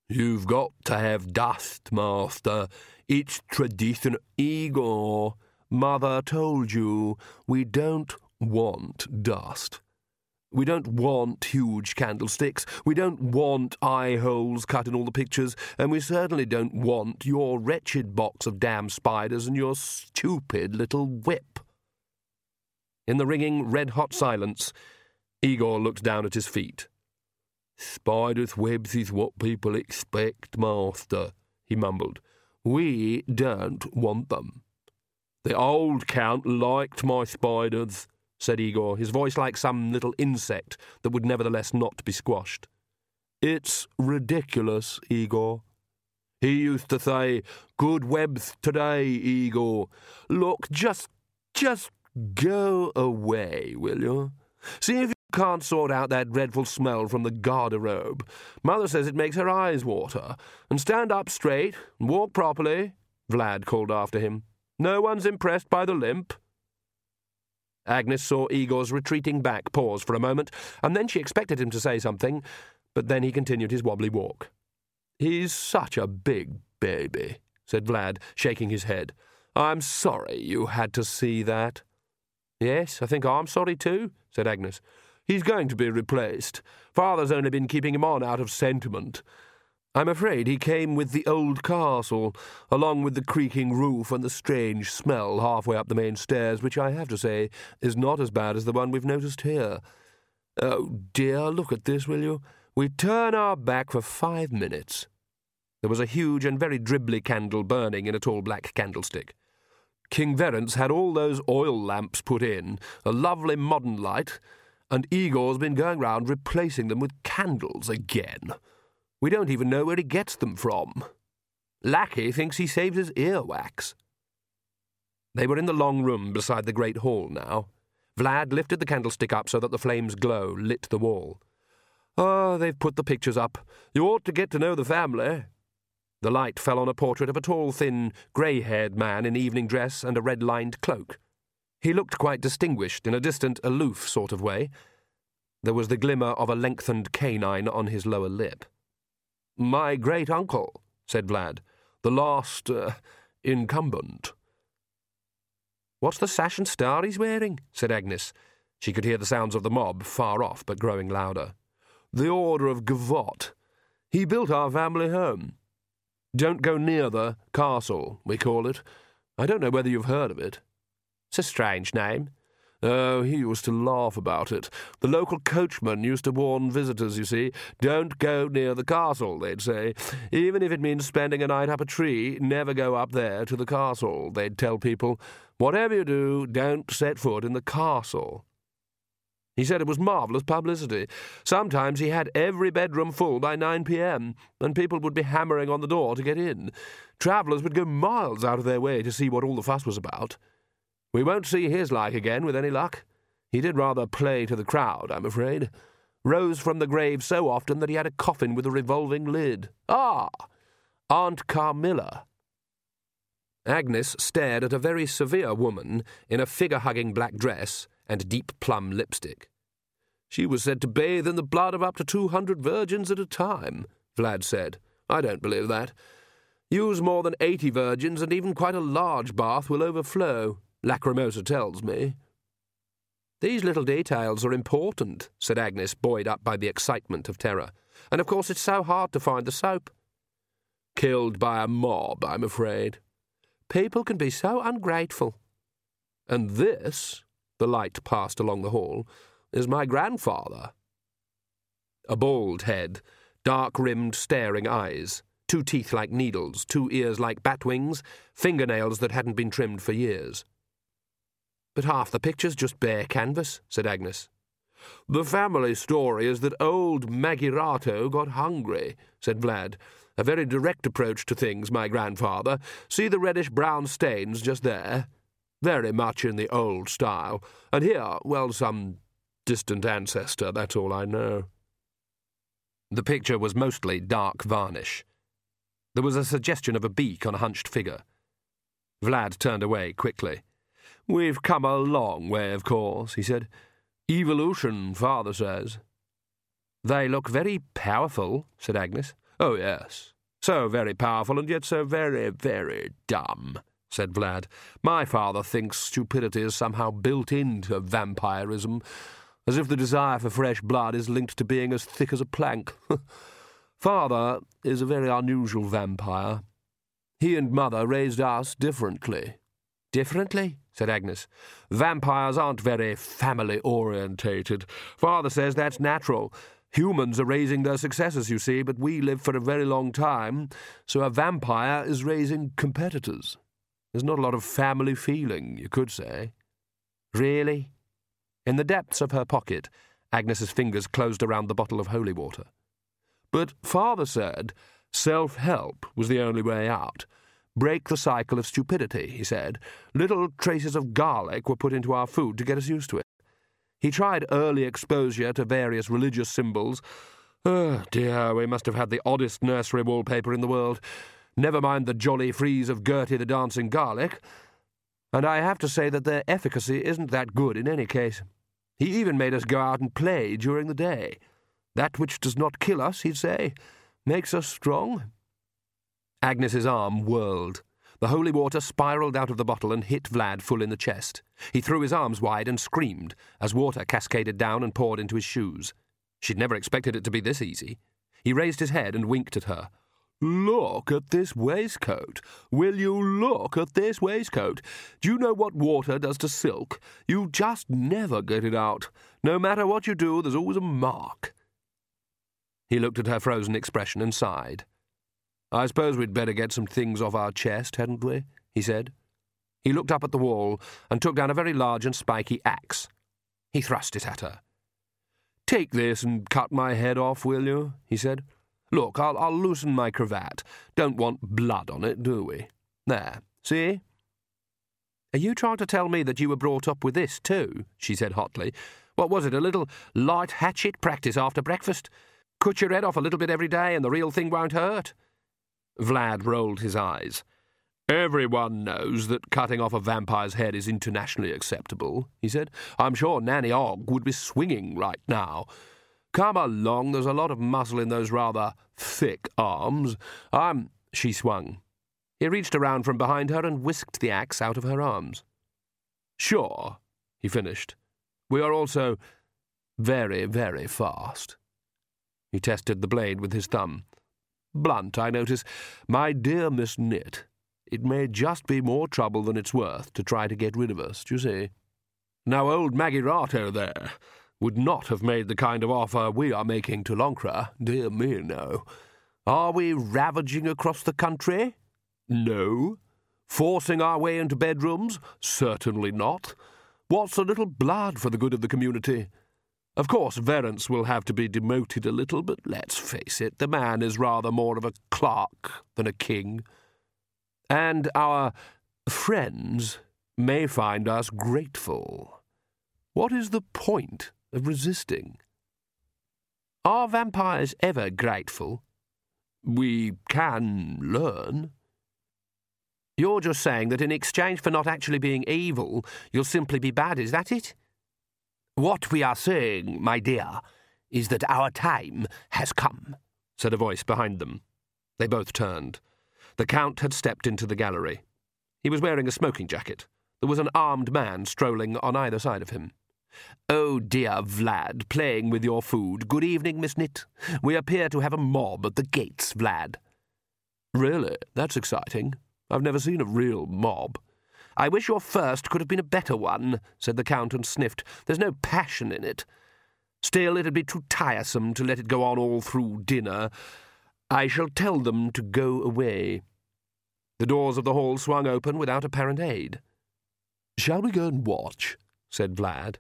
You've got to have dust, master. It's tradition. Igor, Mother told you we don't want dust. We don't want huge candlesticks. We don't want eye holes cut in all the pictures. And we certainly don't want your wretched box of damn spiders and your stupid little whip. In the ringing, red hot silence, Igor looked down at his feet. Spiders' webs is what people expect, master, he mumbled. We don't want them. The old count liked my spiders said Igor, his voice like some little insect that would nevertheless not be squashed. It's ridiculous, Igor. He used to say, Good webs today, Igor. Look, just, just go away, will you? See if you can't sort out that dreadful smell from the garderobe. Mother says it makes her eyes water. And stand up straight and walk properly, Vlad called after him. No one's impressed by the limp. Agnes saw Igor's retreating back pause for a moment, and then she expected him to say something, but then he continued his wobbly walk. He's such a big baby, said Vlad, shaking his head. I'm sorry you had to see that. Yes, I think I'm sorry too, said Agnes. He's going to be replaced. Father's only been keeping him on out of sentiment. I'm afraid he came with the old castle, along with the creaking roof and the strange smell halfway up the main stairs, which I have to say is not as bad as the one we've noticed here. Oh dear, look at this, will you? We turn our back for five minutes. There was a huge and very dribbly candle burning in a tall black candlestick. King Verence had all those oil lamps put in, a lovely modern light, and Igor's been going round replacing them with candles again. We don't even know where he gets them from. Lacci thinks he saves his earwax. They were in the long room beside the great hall now. Vlad lifted the candlestick up so that the flame's glow lit the wall. Ah, oh, they've put the pictures up. You ought to get to know the family. The light fell on a portrait of a tall, thin, grey haired man in evening dress and a red lined cloak. He looked quite distinguished in a distant, aloof sort of way. There was the glimmer of a lengthened canine on his lower lip. My great uncle, said Vlad, the last uh, incumbent. What's the sash and star he's wearing? said Agnes. She could hear the sounds of the mob far off, but growing louder. The Order of Gavotte. He built our family home. Don't go near the castle, we call it. I don't know whether you've heard of it. It's a strange name. Oh, he used to laugh about it. The local coachman used to warn visitors, you see. Don't go near the castle, they'd say. Even if it means spending a night up a tree, never go up there to the castle, they'd tell people. Whatever you do, don't set foot in the castle. He said it was marvellous publicity. Sometimes he had every bedroom full by 9 p.m., and people would be hammering on the door to get in. Travellers would go miles out of their way to see what all the fuss was about. We won't see his like again with any luck. He did rather play to the crowd, I'm afraid. Rose from the grave so often that he had a coffin with a revolving lid. Ah! Aunt Carmilla. Agnes stared at a very severe woman in a figure hugging black dress and deep plum lipstick. She was said to bathe in the blood of up to two hundred virgins at a time, Vlad said. I don't believe that. Use more than eighty virgins, and even quite a large bath will overflow. Lacrimosa tells me. These little details are important, said Agnes, buoyed up by the excitement of terror. And of course it's so hard to find the soap. Killed by a mob, I'm afraid. People can be so ungrateful. And this, the light passed along the hall, is my grandfather. A bald head, dark rimmed, staring eyes, two teeth like needles, two ears like bat wings, fingernails that hadn't been trimmed for years. But half the picture's just bare canvas, said Agnes. The family story is that old Magirato got hungry, said Vlad. A very direct approach to things, my grandfather. See the reddish brown stains just there? Very much in the old style. And here, well, some distant ancestor, that's all I know. The picture was mostly dark varnish. There was a suggestion of a beak on a hunched figure. Vlad turned away quickly. We've come a long way, of course, he said. Evolution, father says. They look very powerful, said Agnes. Oh, yes. So very powerful, and yet so very, very dumb, said Vlad. My father thinks stupidity is somehow built into vampirism, as if the desire for fresh blood is linked to being as thick as a plank. father is a very unusual vampire. He and mother raised us differently. Differently? said Agnes. Vampires aren't very family orientated. Father says that's natural. Humans are raising their successors, you see, but we live for a very long time, so a vampire is raising competitors. There's not a lot of family feeling, you could say. Really? In the depths of her pocket, Agnes's fingers closed around the bottle of holy water. But father said self help was the only way out. Break the cycle of stupidity, he said. Little traces of garlic were put into our food to get us used to it. He tried early exposure to various religious symbols. Oh, dear, we must have had the oddest nursery wallpaper in the world. Never mind the jolly frieze of Gertie the dancing garlic. And I have to say that their efficacy isn't that good in any case. He even made us go out and play during the day. That which does not kill us, he'd say, makes us strong. Agnes's arm whirled. The holy water spiraled out of the bottle and hit Vlad full in the chest. He threw his arms wide and screamed as water cascaded down and poured into his shoes. She'd never expected it to be this easy. He raised his head and winked at her. Look at this waistcoat. Will you look at this waistcoat? Do you know what water does to silk? You just never get it out. No matter what you do, there's always a mark. He looked at her frozen expression and sighed. I suppose we'd better get some things off our chest, hadn't we? he said. He looked up at the wall and took down a very large and spiky axe. He thrust it at her. Take this and cut my head off, will you? he said. Look, I'll, I'll loosen my cravat. Don't want blood on it, do we? There, see? Are you trying to tell me that you were brought up with this, too? she said hotly. What was it, a little light hatchet practice after breakfast? Cut your head off a little bit every day and the real thing won't hurt? Vlad rolled his eyes. Everyone knows that cutting off a vampire's head is internationally acceptable, he said. I'm sure Nanny Ogg would be swinging right now. Come along, there's a lot of muscle in those rather thick arms. I'm. She swung. He reached around from behind her and whisked the axe out of her arms. Sure, he finished. We are also very, very fast. He tested the blade with his thumb. Blunt, I notice. My dear Miss Nitt, it may just be more trouble than it's worth to try to get rid of us, do you see? Now, old Maggie Rato there would not have made the kind of offer we are making to Lancre. Dear me, no. Are we ravaging across the country? No. Forcing our way into bedrooms? Certainly not. What's a little blood for the good of the community? Of course, Verence will have to be demoted a little, but let's face it, the man is rather more of a clerk than a king. And our friends may find us grateful. What is the point of resisting. Are vampires ever grateful? We can learn. You're just saying that in exchange for not actually being evil, you'll simply be bad, is that it? What we are saying, my dear, is that our time has come, said a voice behind them. They both turned. The Count had stepped into the gallery. He was wearing a smoking jacket. There was an armed man strolling on either side of him. Oh dear, Vlad, playing with your food. Good evening, Miss Nitt. We appear to have a mob at the gates, Vlad. Really? That's exciting. I've never seen a real mob. I wish your first could have been a better one, said the Count and sniffed. There's no passion in it. Still, it'd be too tiresome to let it go on all through dinner. I shall tell them to go away. The doors of the hall swung open without apparent aid. Shall we go and watch? said Vlad.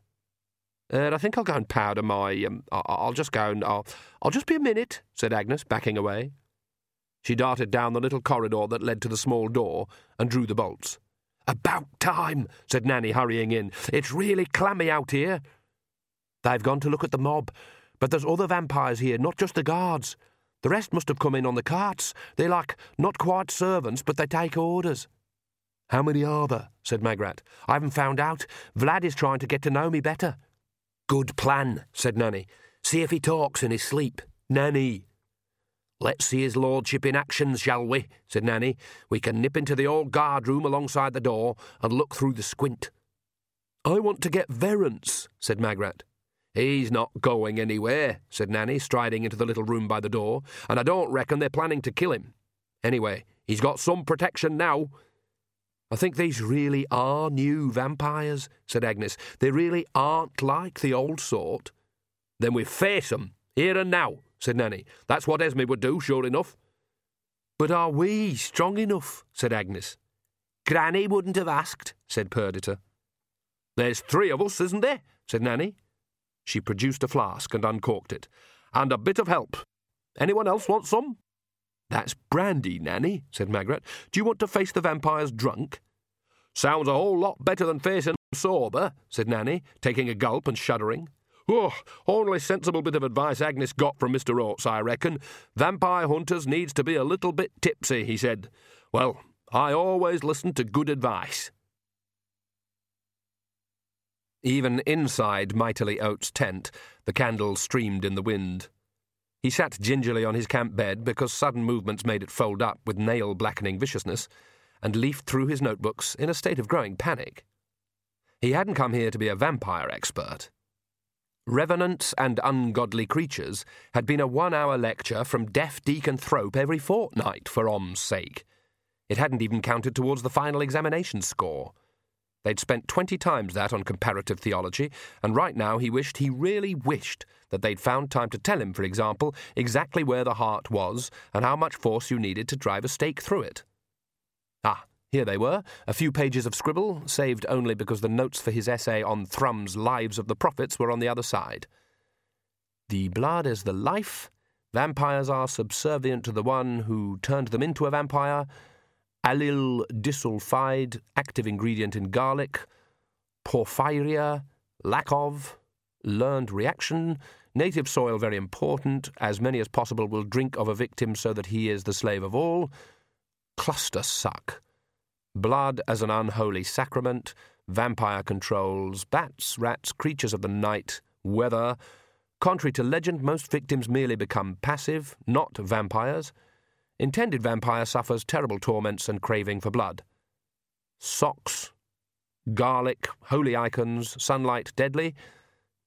Uh, I think I'll go and powder my. Um, I'll just go and I'll. I'll just be a minute," said Agnes, backing away. She darted down the little corridor that led to the small door and drew the bolts. About time, said Nanny, hurrying in. It's really clammy out here. They've gone to look at the mob, but there's other vampires here, not just the guards. The rest must have come in on the carts. They're like not quite servants, but they take orders. How many are there? said Magrat. I haven't found out. Vlad is trying to get to know me better. Good plan, said Nanny. See if he talks in his sleep. Nanny. Let's see his lordship in action, shall we? said Nanny. We can nip into the old guard room alongside the door and look through the squint. I want to get Verence, said Magrat. He's not going anywhere, said Nanny, striding into the little room by the door, and I don't reckon they're planning to kill him. Anyway, he's got some protection now. I think these really are new vampires, said Agnes. They really aren't like the old sort. Then we face 'em, here and now, said Nanny. That's what Esme would do, sure enough. But are we strong enough? said Agnes. Granny wouldn't have asked, said Perdita. There's three of us, isn't there? said Nanny. She produced a flask and uncorked it. And a bit of help. Anyone else want some? That's brandy, Nanny, said Magrat. Do you want to face the vampires drunk? Sounds a whole lot better than facing sober, said Nanny, taking a gulp and shuddering. Oh, only sensible bit of advice Agnes got from Mr. Oats, I reckon. Vampire hunters needs to be a little bit tipsy, he said. Well, I always listen to good advice. Even inside Mightily Oats' tent, the candle streamed in the wind. He sat gingerly on his camp bed because sudden movements made it fold up with nail blackening viciousness, and leafed through his notebooks in a state of growing panic. He hadn't come here to be a vampire expert. Revenants and Ungodly Creatures had been a one hour lecture from Deaf Deacon Thrope every fortnight for Om's sake. It hadn't even counted towards the final examination score. They'd spent twenty times that on comparative theology, and right now he wished, he really wished, that they'd found time to tell him, for example, exactly where the heart was and how much force you needed to drive a stake through it. Ah, here they were, a few pages of scribble, saved only because the notes for his essay on Thrum's Lives of the Prophets were on the other side. The blood is the life. Vampires are subservient to the one who turned them into a vampire. Allyl disulfide, active ingredient in garlic. Porphyria, lack of. Learned reaction. Native soil very important. As many as possible will drink of a victim so that he is the slave of all. Cluster suck blood as an unholy sacrament, vampire controls, bats, rats, creatures of the night, weather. Contrary to legend, most victims merely become passive, not vampires. Intended vampire suffers terrible torments and craving for blood. Socks, garlic, holy icons, sunlight, deadly.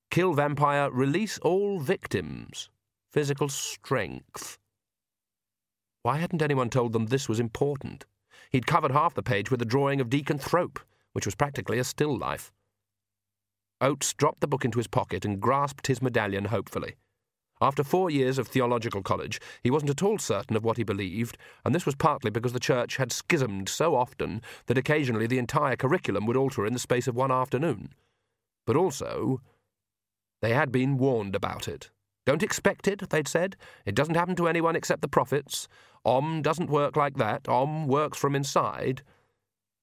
Kill vampire, release all victims. Physical strength. Why hadn't anyone told them this was important? He'd covered half the page with a drawing of Deacon Thrope, which was practically a still life. Oats dropped the book into his pocket and grasped his medallion hopefully. After four years of theological college, he wasn't at all certain of what he believed, and this was partly because the church had schismed so often that occasionally the entire curriculum would alter in the space of one afternoon. But also, they had been warned about it. Don't expect it, they'd said. It doesn't happen to anyone except the prophets. Om doesn't work like that. Om works from inside.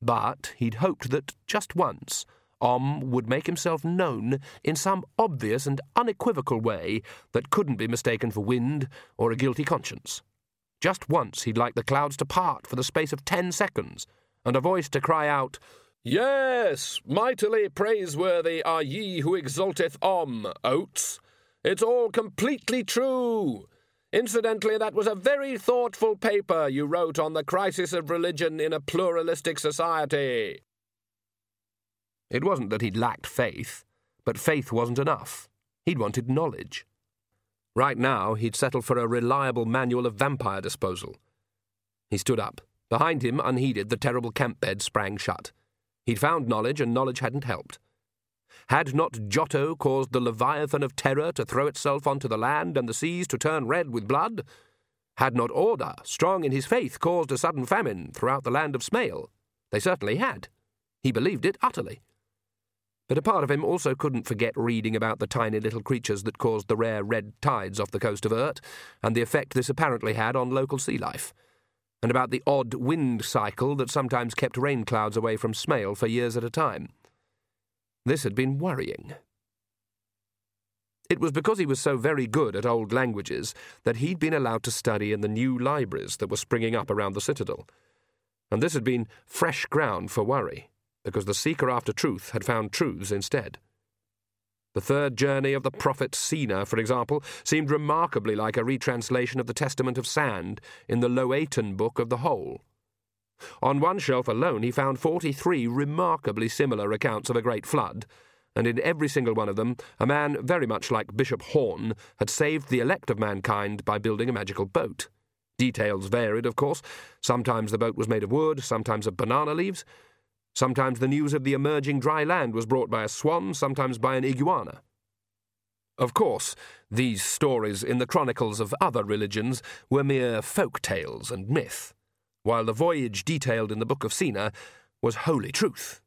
But he'd hoped that just once Om would make himself known in some obvious and unequivocal way that couldn't be mistaken for wind or a guilty conscience. Just once he'd like the clouds to part for the space of ten seconds, and a voice to cry out, Yes, mightily praiseworthy are ye who exalteth Om, Oats. It's all completely true. Incidentally, that was a very thoughtful paper you wrote on the crisis of religion in a pluralistic society. It wasn't that he'd lacked faith, but faith wasn't enough. He'd wanted knowledge. Right now, he'd settled for a reliable manual of vampire disposal. He stood up. Behind him, unheeded, the terrible camp bed sprang shut. He'd found knowledge, and knowledge hadn't helped. Had not Giotto caused the Leviathan of terror to throw itself onto the land and the seas to turn red with blood? Had not Order, strong in his faith, caused a sudden famine throughout the land of Smail? They certainly had. He believed it utterly. But a part of him also couldn't forget reading about the tiny little creatures that caused the rare red tides off the coast of Urt, and the effect this apparently had on local sea life, and about the odd wind cycle that sometimes kept rain clouds away from Smale for years at a time. This had been worrying. It was because he was so very good at old languages that he'd been allowed to study in the new libraries that were springing up around the citadel. And this had been fresh ground for worry, because the seeker after truth had found truths instead. The third journey of the prophet Sina, for example, seemed remarkably like a retranslation of the Testament of Sand in the Loetan book of the whole. On one shelf alone, he found 43 remarkably similar accounts of a great flood, and in every single one of them, a man very much like Bishop Horn had saved the elect of mankind by building a magical boat. Details varied, of course. Sometimes the boat was made of wood, sometimes of banana leaves. Sometimes the news of the emerging dry land was brought by a swan, sometimes by an iguana. Of course, these stories in the chronicles of other religions were mere folk tales and myth while the voyage detailed in the Book of Sina was holy truth.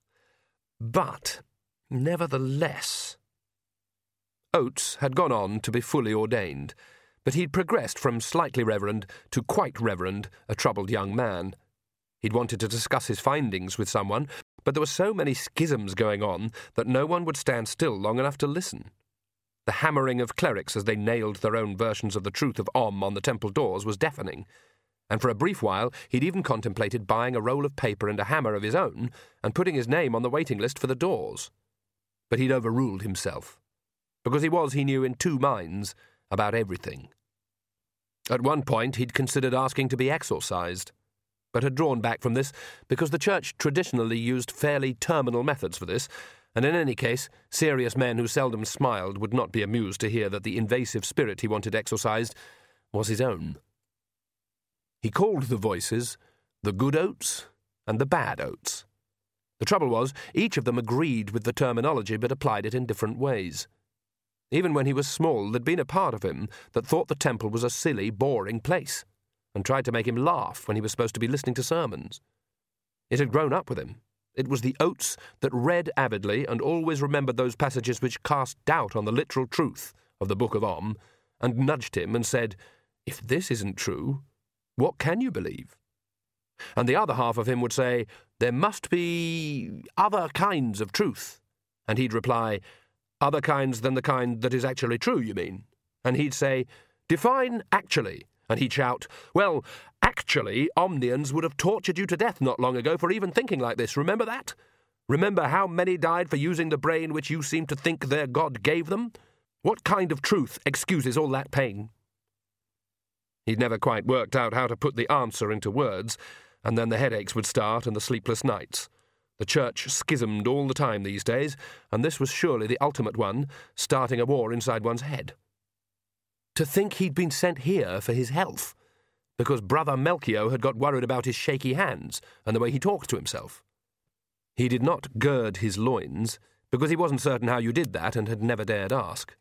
But, nevertheless, Oats had gone on to be fully ordained, but he'd progressed from slightly reverend to quite reverend, a troubled young man. He'd wanted to discuss his findings with someone, but there were so many schisms going on that no one would stand still long enough to listen. The hammering of clerics as they nailed their own versions of the truth of Om on the temple doors was deafening and for a brief while he'd even contemplated buying a roll of paper and a hammer of his own and putting his name on the waiting list for the doors. but he'd overruled himself, because he was, he knew, in two minds about everything. At one point, he'd considered asking to be exorcised, but had drawn back from this because the Church traditionally used fairly terminal methods for this, and in any case, serious men who seldom smiled would not be amused to hear that the invasive spirit he wanted exorcised was his own. He called the voices the good oats and the bad oats. The trouble was, each of them agreed with the terminology but applied it in different ways. Even when he was small, there'd been a part of him that thought the temple was a silly, boring place, and tried to make him laugh when he was supposed to be listening to sermons. It had grown up with him. It was the oats that read avidly and always remembered those passages which cast doubt on the literal truth of the Book of Om, and nudged him and said, If this isn't true, what can you believe? And the other half of him would say, There must be other kinds of truth. And he'd reply, Other kinds than the kind that is actually true, you mean? And he'd say, Define actually. And he'd shout, Well, actually, Omnians would have tortured you to death not long ago for even thinking like this. Remember that? Remember how many died for using the brain which you seem to think their God gave them? What kind of truth excuses all that pain? He'd never quite worked out how to put the answer into words, and then the headaches would start and the sleepless nights. The church schismed all the time these days, and this was surely the ultimate one, starting a war inside one's head. To think he'd been sent here for his health, because Brother Melchior had got worried about his shaky hands and the way he talked to himself. He did not gird his loins, because he wasn't certain how you did that and had never dared ask.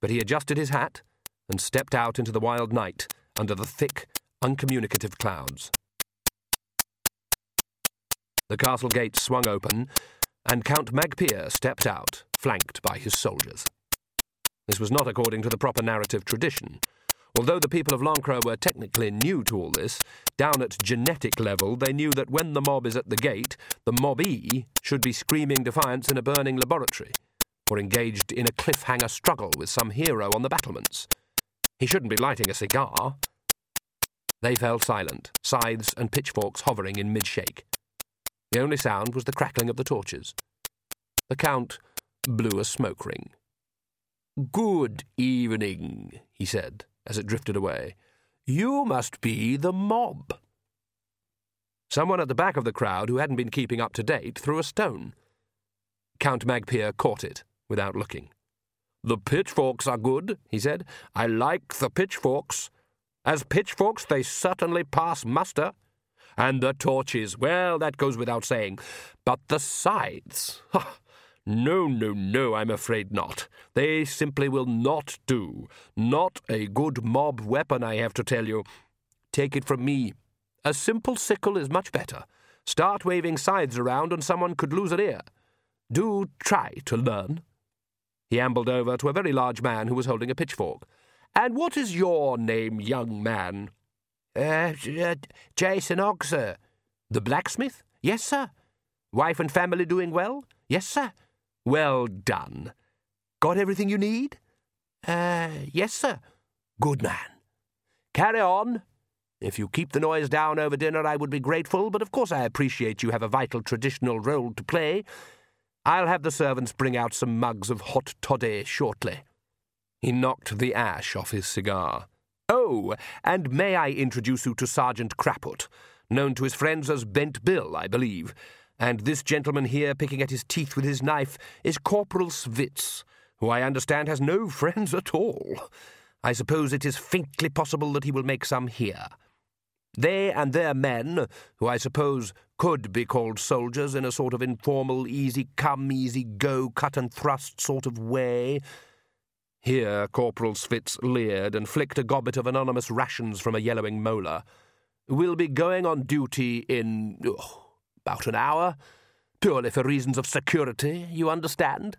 But he adjusted his hat and stepped out into the wild night under the thick, uncommunicative clouds. The castle gate swung open, and Count Magpyr stepped out, flanked by his soldiers. This was not according to the proper narrative tradition. Although the people of Lancre were technically new to all this, down at genetic level they knew that when the mob is at the gate, the mobbee should be screaming defiance in a burning laboratory, or engaged in a cliffhanger struggle with some hero on the battlements. He shouldn't be lighting a cigar. They fell silent, scythes and pitchforks hovering in mid shake. The only sound was the crackling of the torches. The Count blew a smoke ring. Good evening, he said, as it drifted away. You must be the mob. Someone at the back of the crowd who hadn't been keeping up to date threw a stone. Count Magpyr caught it without looking. The pitchforks are good, he said. I like the pitchforks. As pitchforks, they certainly pass muster. And the torches, well, that goes without saying. But the scythes, no, no, no, I'm afraid not. They simply will not do. Not a good mob weapon, I have to tell you. Take it from me. A simple sickle is much better. Start waving scythes around and someone could lose an ear. Do try to learn. He ambled over to a very large man who was holding a pitchfork. And what is your name, young man? Uh, uh Jason Ogg, sir. The blacksmith? Yes, sir. Wife and family doing well? Yes, sir. Well done. Got everything you need? Uh, yes, sir. Good man. Carry on. If you keep the noise down over dinner, I would be grateful, but of course I appreciate you have a vital traditional role to play. I'll have the servants bring out some mugs of hot toddy shortly. He knocked the ash off his cigar. Oh, and may I introduce you to Sergeant Craput, known to his friends as Bent Bill, I believe. And this gentleman here, picking at his teeth with his knife, is Corporal Svitz, who I understand has no friends at all. I suppose it is faintly possible that he will make some here. They and their men, who I suppose could be called soldiers in a sort of informal, easy come, easy go, cut and thrust sort of way, here Corporal Svitz leered and flicked a gobbet of anonymous rations from a yellowing molar. We'll be going on duty in oh, about an hour, purely for reasons of security, you understand?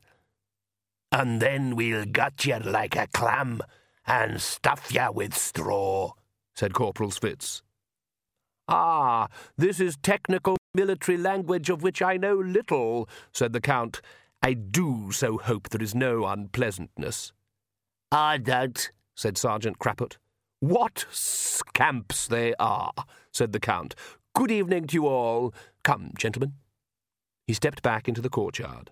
And then we'll gut you like a clam and stuff you with straw, said Corporal Svitz. Ah, this is technical military language of which I know little, said the Count. I do so hope there is no unpleasantness. I don't, said Sergeant Craput. What scamps they are, said the Count. Good evening to you all. Come, gentlemen. He stepped back into the courtyard.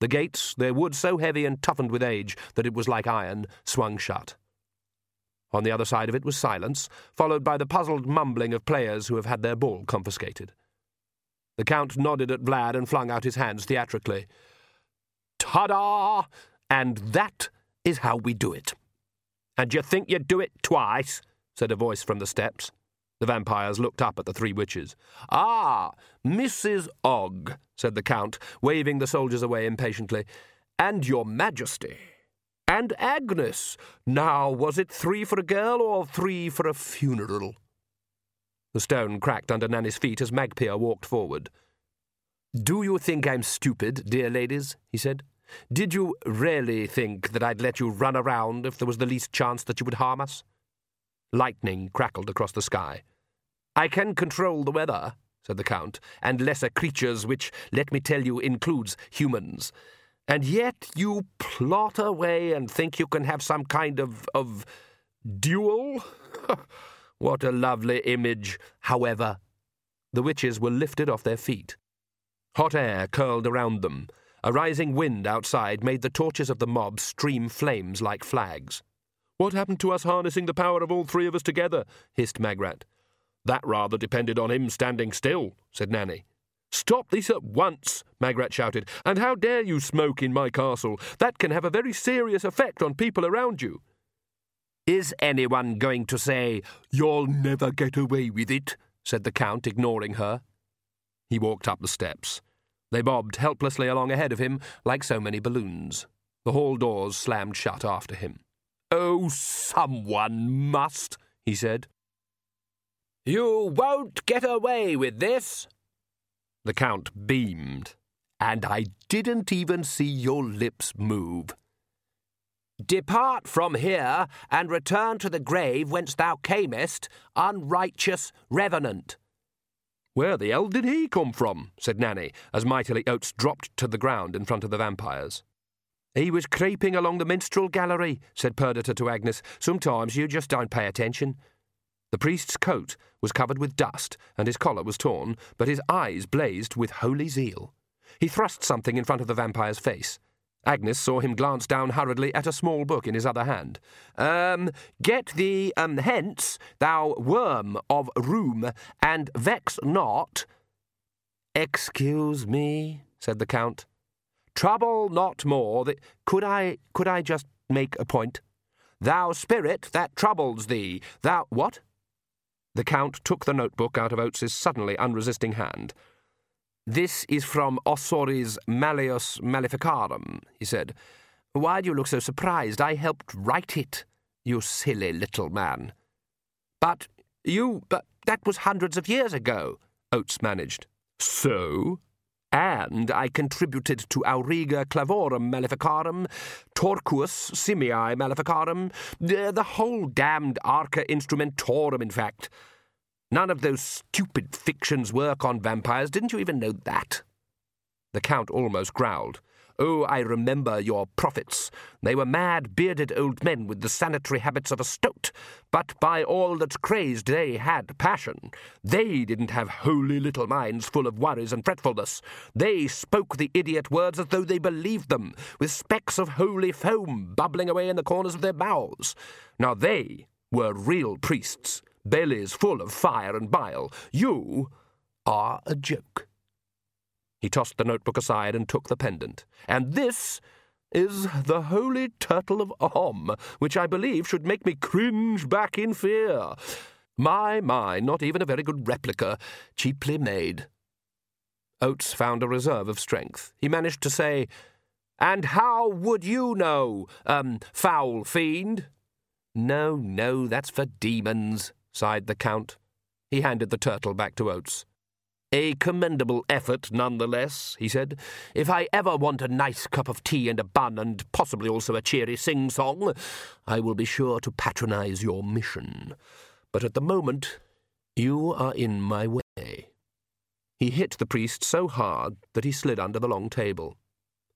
The gates, their wood so heavy and toughened with age that it was like iron, swung shut. On the other side of it was silence, followed by the puzzled mumbling of players who have had their ball confiscated. The Count nodded at Vlad and flung out his hands theatrically. Ta-da! And that is how we do it. And you think you'd do it twice? said a voice from the steps. The vampires looked up at the three witches. Ah, Mrs. Ogg, said the Count, waving the soldiers away impatiently. And your Majesty. And Agnes. Now, was it three for a girl or three for a funeral? The stone cracked under Nanny's feet as Magpyr walked forward. Do you think I'm stupid, dear ladies? he said. Did you really think that I'd let you run around if there was the least chance that you would harm us? Lightning crackled across the sky. I can control the weather, said the Count, and lesser creatures, which, let me tell you, includes humans. And yet you plot away and think you can have some kind of of duel? what a lovely image, however. The witches were lifted off their feet. Hot air curled around them. A rising wind outside made the torches of the mob stream flames like flags. What happened to us harnessing the power of all three of us together? hissed Magrat. That rather depended on him standing still, said Nanny. Stop this at once, Magrat shouted. And how dare you smoke in my castle? That can have a very serious effect on people around you. Is anyone going to say, You'll never get away with it? said the Count, ignoring her. He walked up the steps. They bobbed helplessly along ahead of him like so many balloons. The hall doors slammed shut after him. Oh, someone must, he said. You won't get away with this. The Count beamed. And I didn't even see your lips move. Depart from here and return to the grave whence thou camest, unrighteous revenant. Where the hell did he come from? said Nanny, as mightily Oats dropped to the ground in front of the vampires. He was creeping along the minstrel gallery, said Perdita to Agnes. Sometimes you just don't pay attention. The priest's coat was covered with dust, and his collar was torn, but his eyes blazed with holy zeal. He thrust something in front of the vampire's face. Agnes saw him glance down hurriedly at a small book in his other hand. Um, get thee um, hence, thou worm of room, and vex not. Excuse me, said the Count. Trouble not more. That, could I, could I just make a point? Thou spirit that troubles thee, thou what? The Count took the notebook out of Oats's suddenly unresisting hand. This is from Ossory's Malleus Maleficarum, he said. Why do you look so surprised? I helped write it, you silly little man. But you, but that was hundreds of years ago, Oates managed. So? And I contributed to Auriga Clavorum Maleficarum, Torquus Simii Maleficarum, the whole damned Arca Instrumentorum, in fact. None of those stupid fictions work on vampires. Didn't you even know that? The Count almost growled. Oh, I remember your prophets. They were mad, bearded old men with the sanitary habits of a stoat, but by all that's crazed, they had passion. They didn't have holy little minds full of worries and fretfulness. They spoke the idiot words as though they believed them, with specks of holy foam bubbling away in the corners of their mouths. Now they were real priests, bellies full of fire and bile. You are a joke. He tossed the notebook aside and took the pendant. And this is the holy turtle of Om, which I believe should make me cringe back in fear. My, my, not even a very good replica, cheaply made. Oats found a reserve of strength. He managed to say, And how would you know, um, foul fiend? No, no, that's for demons, sighed the Count. He handed the turtle back to Oats. A commendable effort, nonetheless, he said. If I ever want a nice cup of tea and a bun, and possibly also a cheery sing song, I will be sure to patronize your mission. But at the moment, you are in my way. He hit the priest so hard that he slid under the long table.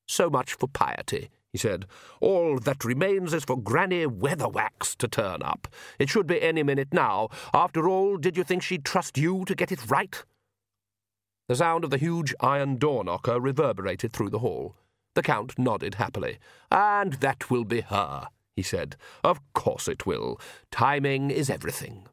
So much for piety, he said. All that remains is for Granny Weatherwax to turn up. It should be any minute now. After all, did you think she'd trust you to get it right? The sound of the huge iron door knocker reverberated through the hall. The Count nodded happily. And that will be her, he said. Of course it will. Timing is everything.